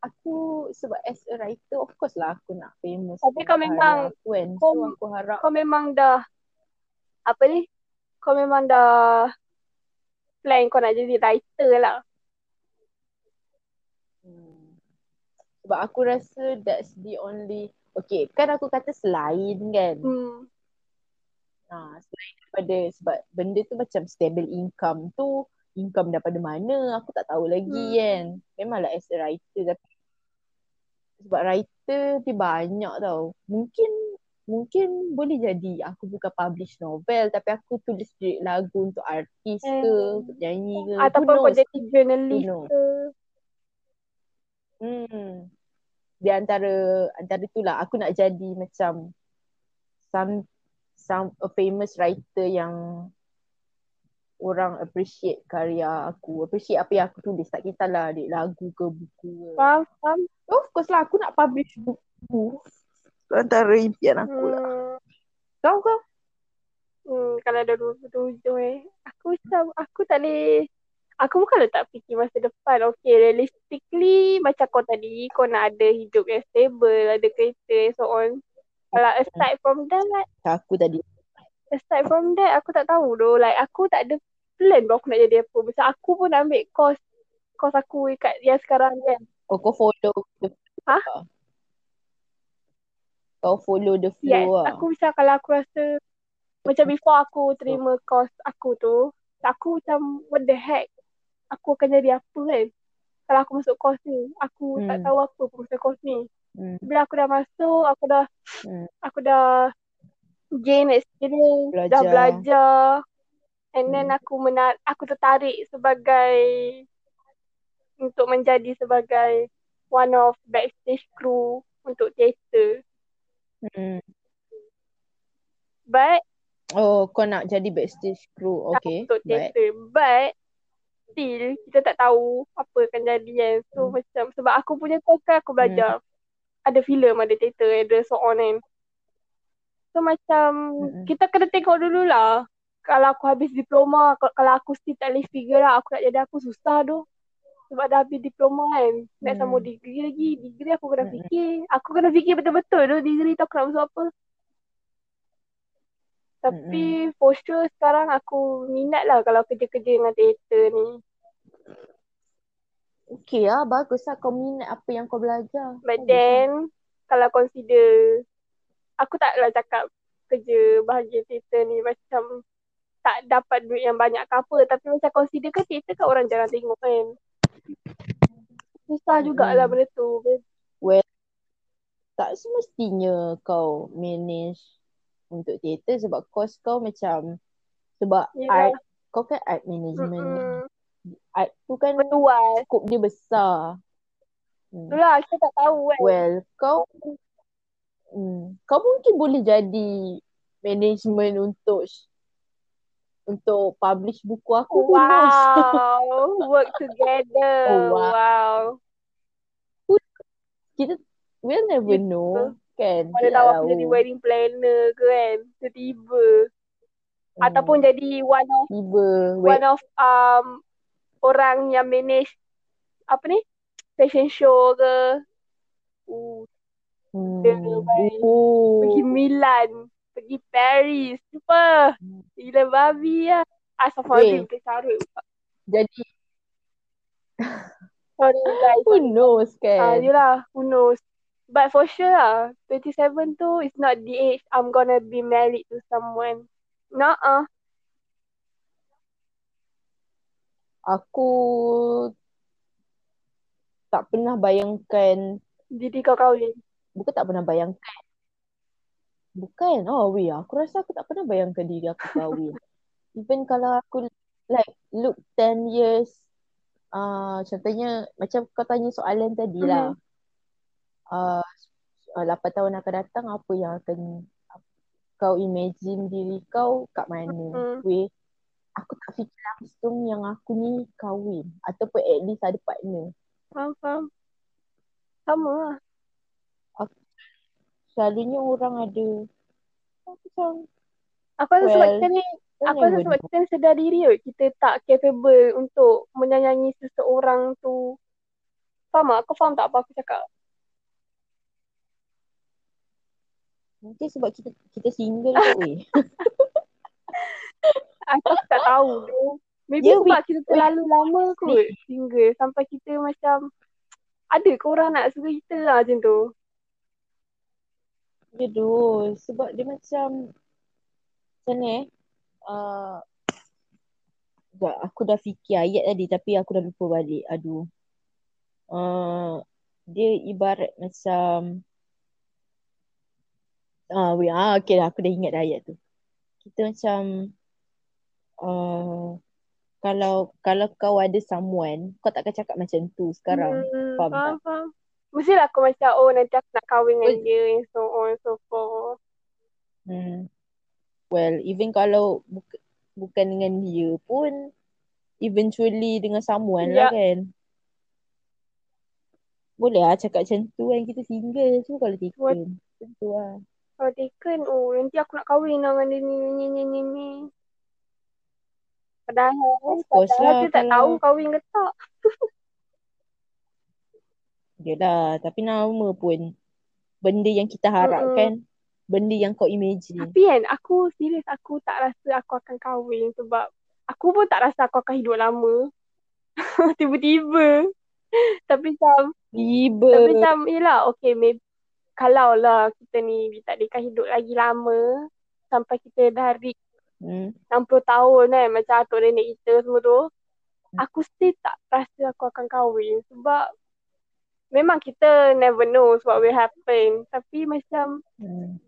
aku sebab as a writer of course lah aku nak famous. Tapi kau memang- aku kan. So kau- aku harap Kau memang dah, apa ni? Kau memang dah plan kau nak jadi writer lah. hmm, sebab aku rasa that's the only Okay, kan aku kata selain kan. Hmm. Ha, selain daripada sebab benda tu macam stable income tu income daripada mana aku tak tahu lagi Hmm. kan. Memanglah as a writer tapi sebab writer dia banyak tau. Mungkin mungkin boleh jadi aku bukan publish novel tapi aku tulis lirik lagu untuk artis ke, Hmm. untuk nyanyi ke. Ataupun kau jadi journalist ke. Hmm. Dia antara antara tu lah aku nak jadi macam some some a famous writer yang orang appreciate karya aku. Appreciate apa yang aku tulis. Tak kisahlah adik lagu ke buku ke. Faham? Faham? Of course lah aku nak publish buku. Tu antara impian aku lah. Hmm. Kau kau? Hmm, kalau ada 27 eh. Aku macam, aku tak boleh. Aku bukan letak fikir masa depan. Okay, realistically macam kau tadi, kau nak ada hidup yang stable, ada kereta and so on. Kalau aside from that, aku tadi. aside from that, aku tak tahu doh. Like, aku tak ada plan pun aku nak jadi apa. Macam aku pun ambil course, course aku kat yang sekarang kan. Oh kau follow Ha? Kau follow the flow Yes, lah. aku macam kalau aku rasa, macam before aku terima course aku tu, aku macam, what the heck? Aku akan jadi apa kan? Kalau aku masuk course ni, aku tak Hmm. tahu apa pun pasal course ni. Hmm. Bila aku dah masuk, aku dah Hmm. aku dah gain experience, dah Belajar. And then Hmm. aku menar aku tertarik sebagai untuk menjadi sebagai one of backstage crew untuk teater. Hmm. But Oh kau nak jadi backstage crew. Okay. untuk Baik. teater. But still kita tak tahu apa akan jadi kan. So Hmm. macam sebab aku punya course kan aku belajar. Ada filem, ada teater, ada so on kan. So macam Mm-mm. kita kena tengok dulu lah. Kalau aku habis diploma, kalau- aku still tak boleh figure out aku nak jadi apa, susah tu. Sebab dah habis diploma kan. Nak Hmm. sambung degree lagi. Degree aku kena Mm-mm. fikir. Aku kena fikir betul-betul tu degree tu aku nak masuk apa. Tapi for sure sekarang aku minat lah kalau kerja-kerja dengan teater ni. Okay lah, bagus lah kau minat apa yang kau belajar. But Bagus then, kalau consider, aku taklah cakap kerja bahagian teater ni macam tak dapat duit yang banyak ke apa. Tapi macam consider kan teater kan orang jarang tengok kan. Susah jugalah benda tu. Well, tak semestinya kau manage untuk teater sebab course kau macam sebab Yelah. art kau kan art management. Mm-mm. Art tu kan Berluas. skop dia besar. Hmm. Itulah kita tak tahu kan. Well, kau hmm, kau mungkin boleh jadi management untuk untuk publish buku aku Wow, *laughs* work together. Oh, wow. wow. kita we'll never Gitu. know kan Mana tahu aku jadi wedding planner ke kan. Tiba-tiba. Hmm. Ataupun jadi one of tiba one of um orang yang manage apa ni? Fashion show ke. Uh, hmm. dia oh. pergi Milan, pergi Paris. Super. Hmm. Gila babi lah. Astaghfirullahaladzim, Weh. tercarut. jadi *laughs* Sorry guys. who knows Ah, kan yelah, who knows. But for sure lah, 27 tu is not the age I'm gonna be married to someone. Nah, aku tak pernah bayangkan jadi kau kahwin. bukan tak pernah bayangkan bukan. Oh weh. Aku rasa aku tak pernah bayangkan diri aku kahwin. *laughs* Even kalau aku like look 10 years uh, contohnya macam kau tanya soalan tadi lah. Uh, 8 tahun akan datang apa yang akan kau imagine diri kau kat mana? Hmm. weh aku tak fikir langsung yang aku ni kahwin. Ataupun at least ada partner. Faham, faham. Sama lah. Selalunya orang ada macam Aku rasa sebab Well, kita ni, aku rasa sebab kita sedar diri kot. Kita tak capable untuk menyayangi seseorang tu. Faham tak? Kau faham tak apa aku cakap? Mungkin sebab kita kita single kot weh. *laughs* Aku tak tahu tu. Maybe Ya, sebab kita terlalu lama kot single. Sampai kita macam, ada ke orang nak suka kita lah macam tu? Doh. Sebab dia macam macam ni eh. Uh, sekejap, aku dah fikir ayat tadi tapi aku dah lupa balik. Aduh. Uh, dia ibarat macam Ah, wait, ah, okay lah, aku dah ingat dah ayat tu. Kita macam uh, kalau kalau kau ada someone, kau takkan cakap macam tu sekarang. Hmm, faham faham, faham. Mestilah aku macam, oh nanti aku nak kahwin dengan Oh. dia and so on and so forth. Hmm. Well, even kalau buka, bukan dengan dia pun eventually dengan someone Ya. lah kan. Boleh lah cakap macam tu kan kita single tu kalau taken. Tentu lah. Kalau taken, oh nanti aku nak kahwin lah dengan dia ni, ni, ni, ni, ni. Padahal, Of course padahal lah, dia tak tahu kalau- kahwin ke tak. *laughs* Yelah, tapi nama pun benda yang kita harapkan, benda yang kau imagine. Tapi kan, aku serius aku tak rasa aku akan kahwin sebab aku pun tak rasa aku akan hidup lama. *laughs* Tiba-tiba. Tapi macam, Tiba. tapi macam, yelah, okay, maybe, kalau lah kita ni ditakdirkan hidup lagi lama, sampai kita dah reach Hmm. 60 tahun kan, macam atuk nenek kita semua tu, aku still tak rasa aku akan kahwin sebab memang kita never know what will happen. Tapi macam Hmm.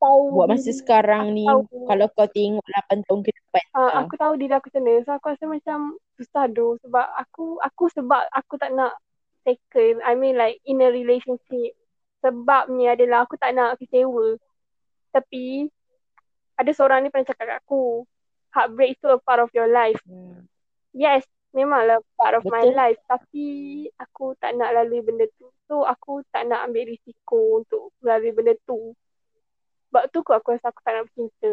tahu Buat masa sekarang aku ni, tahu. kalau kau tengok 8 tahun ke depan, ah, aku tahu diri aku macam mana. So aku rasa macam susah doh sebab aku aku sebab aku tak nak taken. I mean like in a relationship. Sebabnya adalah aku tak nak kecewa. Tapi ada seorang ni pernah cakap kat aku, heartbreak itu a part of your life. hmm. Yes, memanglah part of my Betul. life. Tapi aku tak nak lalui benda tu. So aku tak nak ambil risiko untuk melalui benda tu. Sebab tu aku rasa aku tak nak bercinta.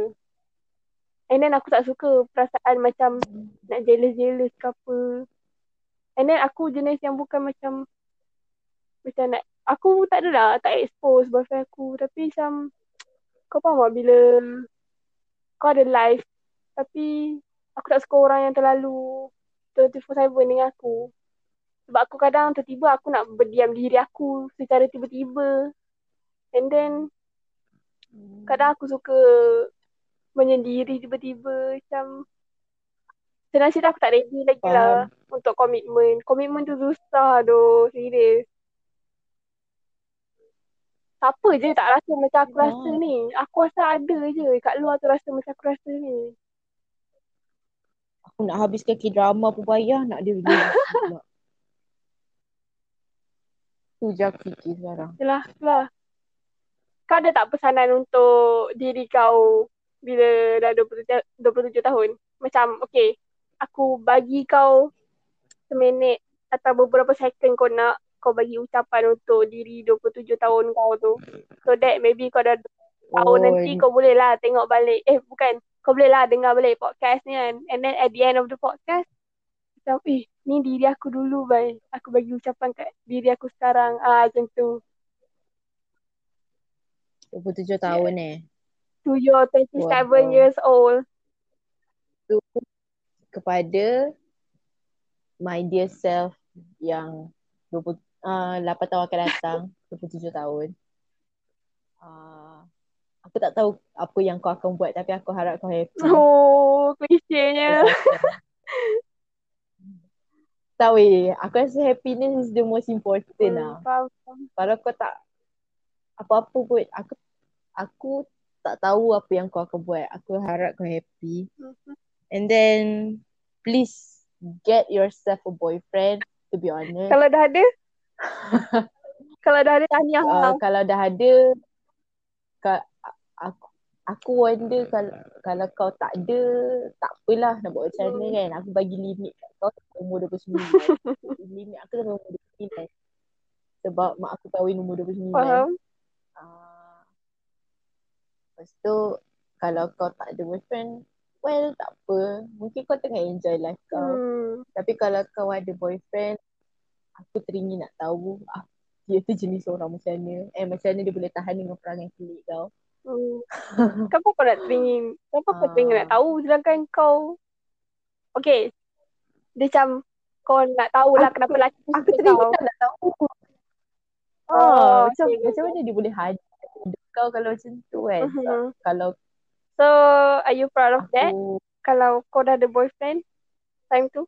And then aku tak suka perasaan macam nak jealous-jealous ke apa. And then aku jenis yang bukan macam macam nak aku tak adalah tak expose boyfriend aku tapi macam kau faham tak bila kau ada life tapi aku tak suka orang yang terlalu 24/7 dengan aku. Sebab aku kadang tiba-tiba aku nak berdiam diri aku secara tiba-tiba. And then kadang aku suka menyendiri tiba-tiba macam senang cerita aku tak ready lagi lah untuk komitmen. Komitmen tu susah doh, serius. Siapa je tak rasa macam aku rasa ni. Aku rasa ada je kat luar tu rasa macam aku rasa ni. Aku nak habiskan K-drama pun payah nak dia pula. Tu je aku fikir sekarang. Yelah, lah. Kau ada tak pesanan untuk diri kau bila dah 27, 27 tahun? Macam, okay, aku bagi kau seminit atau beberapa second kau nak kau bagi ucapan untuk diri 27 tahun kau tu. So that maybe kau dah tahun Oh, nanti kau boleh lah tengok balik. Eh bukan, kau boleh lah dengar balik podcast ni kan. And then at the end of the podcast, macam eh ni diri aku dulu bye. Aku bagi ucapan kat diri aku sekarang. Ah macam tu. 27 tahun eh. To your 27 Wow. years old. Tu kepada my dear self yang 20 uh, 8 tahun akan datang, 27 tahun. Uh, aku tak tahu apa yang kau akan buat tapi aku harap kau happy. Oh, klisenya. *laughs* Tahu eh, aku rasa happiness is the most important lah. Hmm, faham. Kalau kau tak apa-apa pun, aku aku tak tahu apa yang kau akan buat. Aku harap kau happy. Mhm. And then please get yourself a boyfriend to be honest. Kalau dah ada? *laughs* Kalau dah ada tahniah uh, lah. kalau dah ada ka, aku aku wonder kalau kalau kau tak ada tak apalah nak buat macam mana kan. Aku bagi limit kat kau sampai umur 29 limit aku sampai umur 29 sebab mak aku kahwin umur 29 Faham? uh, lepas tu kalau kau tak ada boyfriend well tak apa. Mungkin kau tengah enjoy life kau. Hmm. tapi kalau kau ada boyfriend aku teringin nak tahu ah, dia tu jenis orang macam mana. Eh macam mana dia boleh tahan dengan perangai kulit kau Hmm. Kenapa kau nak teringin? Kenapa kau teringin nak tahu sedangkan kau Okay. Dia macam kau nak tahu lah Aku- kenapa lelaki aku suka teringin kau. nak tahu Oh, oh, macam okay, macam mana dia boleh hadir hidup kau kalau macam tu kan Mhm. kalau So, are you proud of that? aku Kalau kau dah ada boyfriend time tu?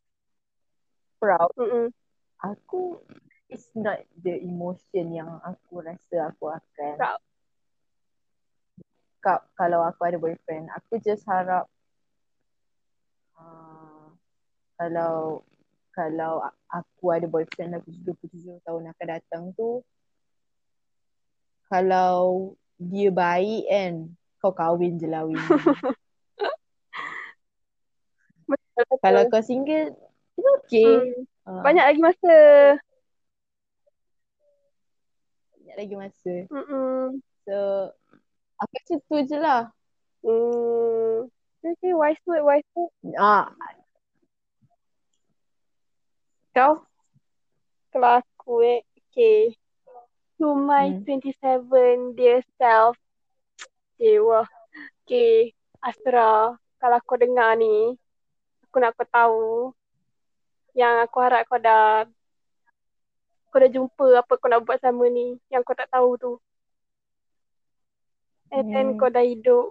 proud Mm-mm. aku it's not the emotion yang aku rasa aku akan Proud. Ka- kalau aku ada boyfriend aku just harap uh, kalau kalau aku ada boyfriend aku 27 tahun akan datang tu kalau dia baik kan kau kahwin je lah Win. *laughs* Kalau kau single it's okay Hmm. Uh, Banyak lagi masa. banyak lagi masa Mm-mm. so aku macam tu je lah Hmm. Okay, wise word, wise word. ah kau Kalau aku eh, okay. To my Hmm. 27 dear self. Okay, wah. Okay, Asra. Kalau kau dengar ni, aku nak kau tahu yang aku harap kau dah kau dah jumpa apa kau nak buat sama ni yang kau tak tahu tu. And then kau dah hidup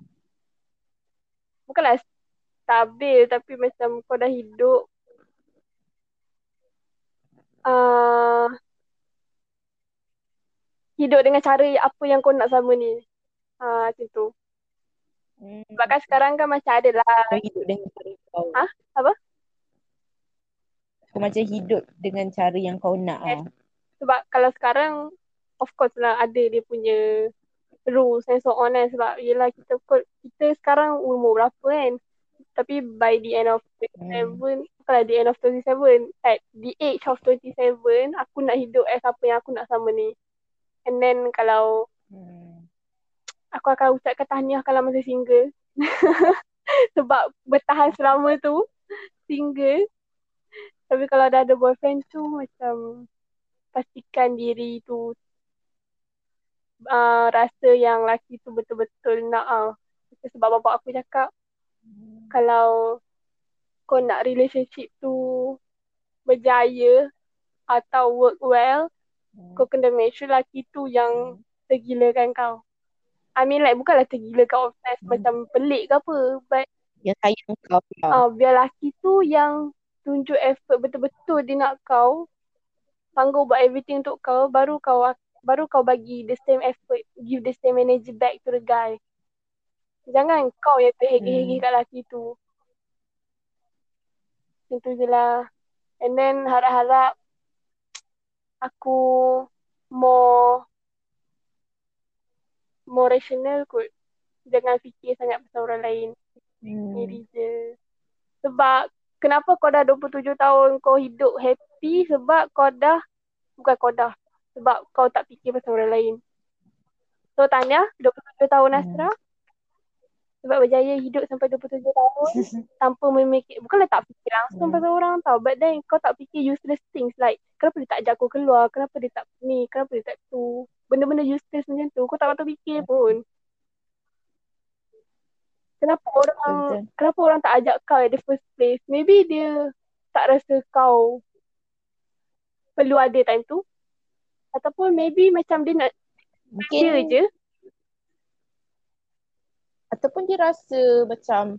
bukanlah stabil tapi macam kau dah hidup uh, hidup dengan cara apa yang kau nak sama ni. Ha, macam tu. Hmm. Sebab kan sekarang kan macam ada lah. Kau hidup dengan cara kau. Ha? Apa? Kau macam hidup dengan cara yang kau nak Yes. ah. Sebab kalau sekarang, of course lah ada dia punya rules and so on kan. Sebab yelah kita, kita sekarang umur berapa kan. Tapi by the end of 27, bukanlah the end of 27, at the age of 27, aku nak hidup as apa yang aku nak sama ni. And then kalau Hmm. aku akan ucapkan tahniah kalau masih single. *laughs* Sebab bertahan selama tu single. Tapi kalau dah ada boyfriend tu macam pastikan diri tu uh, rasa yang laki tu betul-betul nak ah. Sebab bapak aku cakap kalau kau nak relationship tu berjaya atau work well, Hmm. kau kena make sure laki tu yang tergilakan kau. I mean like bukanlah tergila kau obsessed Hmm. macam pelik ke apa. But Yang sayang kau lah. uh, biar laki tu yang tunjuk effort betul-betul dia nak kau. Sanggup buat everything untuk kau. Baru kau baru kau bagi the same effort. Give the same energy back to the guy. Jangan kau yang terhege-hege Hmm. kat laki tu. Macam tu je lah. And then harap-harap aku more more rational kot. Jangan fikir sangat pasal orang lain. Hmm. Diri je. Sebab kenapa kau dah 27 tahun kau hidup happy sebab kau dah bukan kau dah sebab kau tak fikir pasal orang lain. So tanya 27 tahun Hmm. Asra sebab berjaya hidup sampai 27 tahun *laughs* tanpa memikir bukanlah tak fikir langsung Hmm. pasal orang tau but then kau tak fikir useless things like kenapa dia tak ajak aku keluar kenapa dia tak ni kenapa dia tak tu benda-benda useless macam tu kau tak patut fikir pun kenapa orang Betul. kenapa orang tak ajak kau at the first place maybe dia tak rasa kau perlu ada time tu ataupun maybe macam dia nak Mungkin dia je ataupun dia rasa macam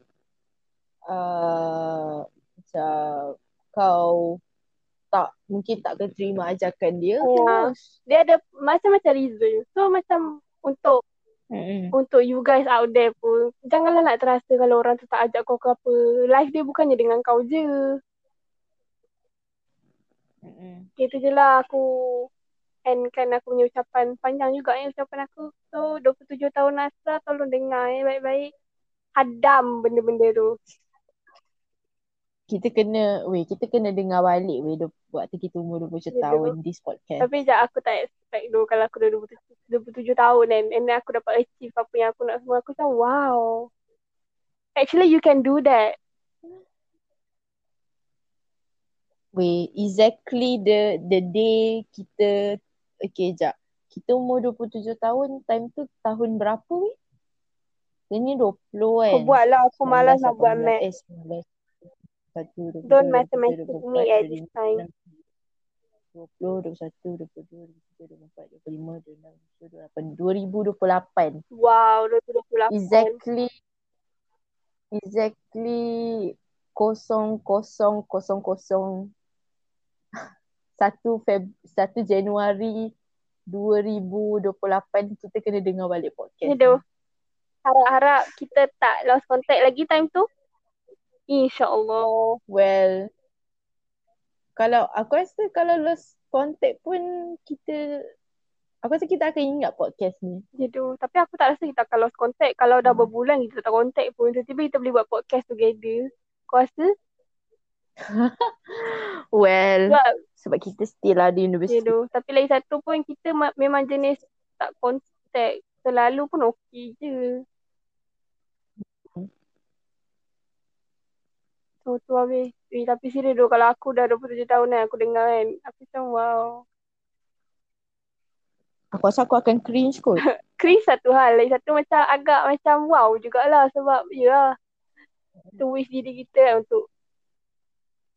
uh, macam kau tak mungkin tak akan terima ajakan dia. Knows? dia ada macam-macam reason so macam untuk Mm-mm. untuk you guys out there pun janganlah nak terasa kalau orang tu tak ajak kau ke apa life dia bukannya dengan kau je Mm-mm. itu je lah aku endkan aku punya ucapan panjang juga ya ucapan aku. So 27 tahun Nasra tolong dengar eh baik-baik. Hadam benda-benda tu. Kita kena, weh, kita kena dengar balik weh waktu kita umur 27 Ya, tahun this podcast. tapi sekejap aku tak expect tu kalau aku dah 27, 27 tahun and then aku dapat achieve apa yang aku nak semua. Aku macam wow. Actually you can do that. Weh, exactly the the day kita okay, jap. Kita umur 27 tahun, time tu tahun berapa weh? Dia ni 20 kan? kau buat lah aku malas nak buat 18, math Eh, 19. Satu, dua, don't dua, mathematics dua, me at this time 20, 21, 22, 23, 24, 25, 26, 27, 28. 2028. wow 2028 Exactly. Exactly. Kosong, kosong, kosong, kosong. Satu Feb, satu Januari 2028 kita kena dengar balik podcast. Tu. Harap-harap kita tak lost contact lagi time tu. InsyaAllah. Well, kalau aku rasa kalau lost contact pun kita aku rasa kita akan ingat podcast ni. Tu. Tapi aku tak rasa kita akan lost contact. Kalau dah Hmm. berbulan kita tak contact pun. Tiba-tiba kita boleh buat podcast together. Kau rasa? *laughs* Well, Sebab sebab kita still ada dia universiti. tu. Tapi lagi satu pun kita ma- memang jenis tak contact. Selalu pun okey je. So tu habis. Eh, tapi serius tu kalau aku dah 27 tahun kan aku dengar kan. Aku macam wow. Aku rasa aku akan cringe kot. *laughs* Chris satu hal. Lagi satu macam agak macam wow jugalah. Sebab ya lah. To wish diri kita kan untuk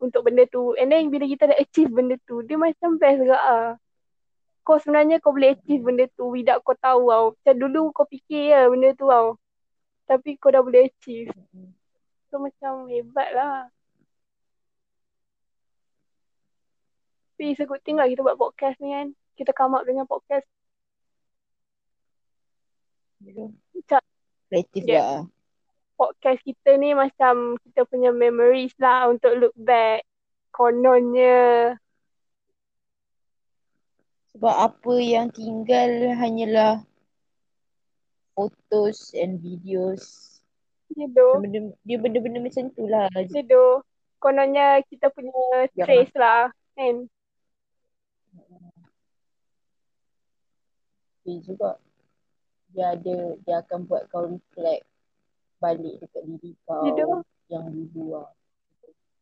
untuk benda tu. And then bila kita dah achieve benda tu, dia macam best juga ah. Kau sebenarnya kau boleh achieve benda tu without kau tahu tau. Macam dulu kau fikir je benda tu tau. Tapi kau dah boleh achieve. So macam hebat lah. Tapi it's a good thing lah kita buat podcast ni kan. Kita come up dengan podcast. Macam Kreatif Yeah. yeah. Podcast kita ni macam kita punya memories lah untuk look back. Kononnya. Sebab apa yang tinggal hanyalah photos and videos. Tu. Benda, dia benda-benda macam tu lah. Dia tu. Kononnya kita punya trace lah. Kan? Tapi juga dia ada, dia akan buat kau reflect balik dekat diri kau tu. yang dulu lah.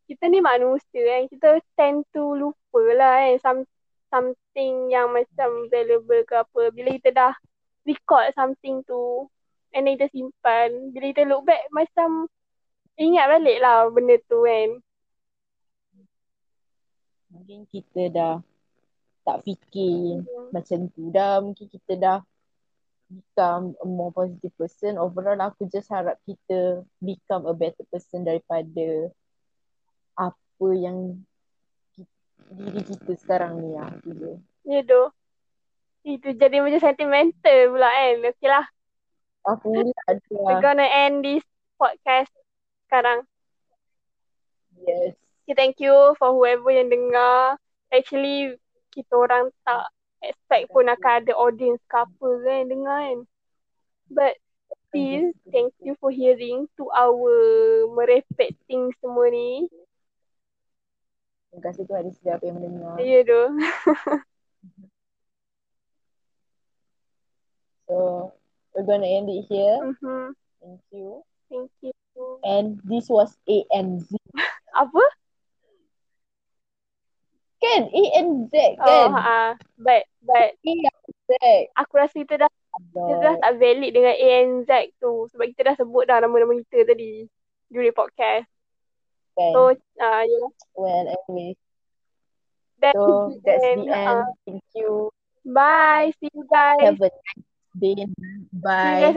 Kita ni manusia kan. Kita tend to lupa lah kan. Some, something yang macam valuable ke apa. Bila kita dah record something tu. And then kita simpan. Bila kita look back macam ingat balik lah benda tu kan. Mungkin kita dah tak fikir Hmm. macam tu dah. Mungkin kita dah become a more positive person. Overall aku just harap kita become a better person daripada apa yang diri kita sekarang ni lah. Tu je. Ya tu. Itu jadi macam sentimental pula kan. Okay lah. Aku pula We're ada. gonna end this podcast sekarang. Yes. Okay, thank you for whoever yang dengar. Actually, kita orang tak expect pun akan ada audience ke apa kan dengar kan. But still, thank you for hearing to our merepek thing semua ni. Terima kasih tu ada siapa yang mendengar. Ya tu. *laughs* So, we're gonna end it here. Mhm. Thank you. Thank you. And this was ANZ. Apa? Kan? ANZ Oh, kan? ha. But, but ANZ. aku rasa kita dah kita dah tak valid dengan ANZ tu. Sebab kita dah sebut dah nama-nama kita tadi. During podcast. kan? So, uh, ya. Well, anyway. That's So, that's end. the end. Uh, Thank you. bye. See you guys. Have a nice day. See you Bye. guys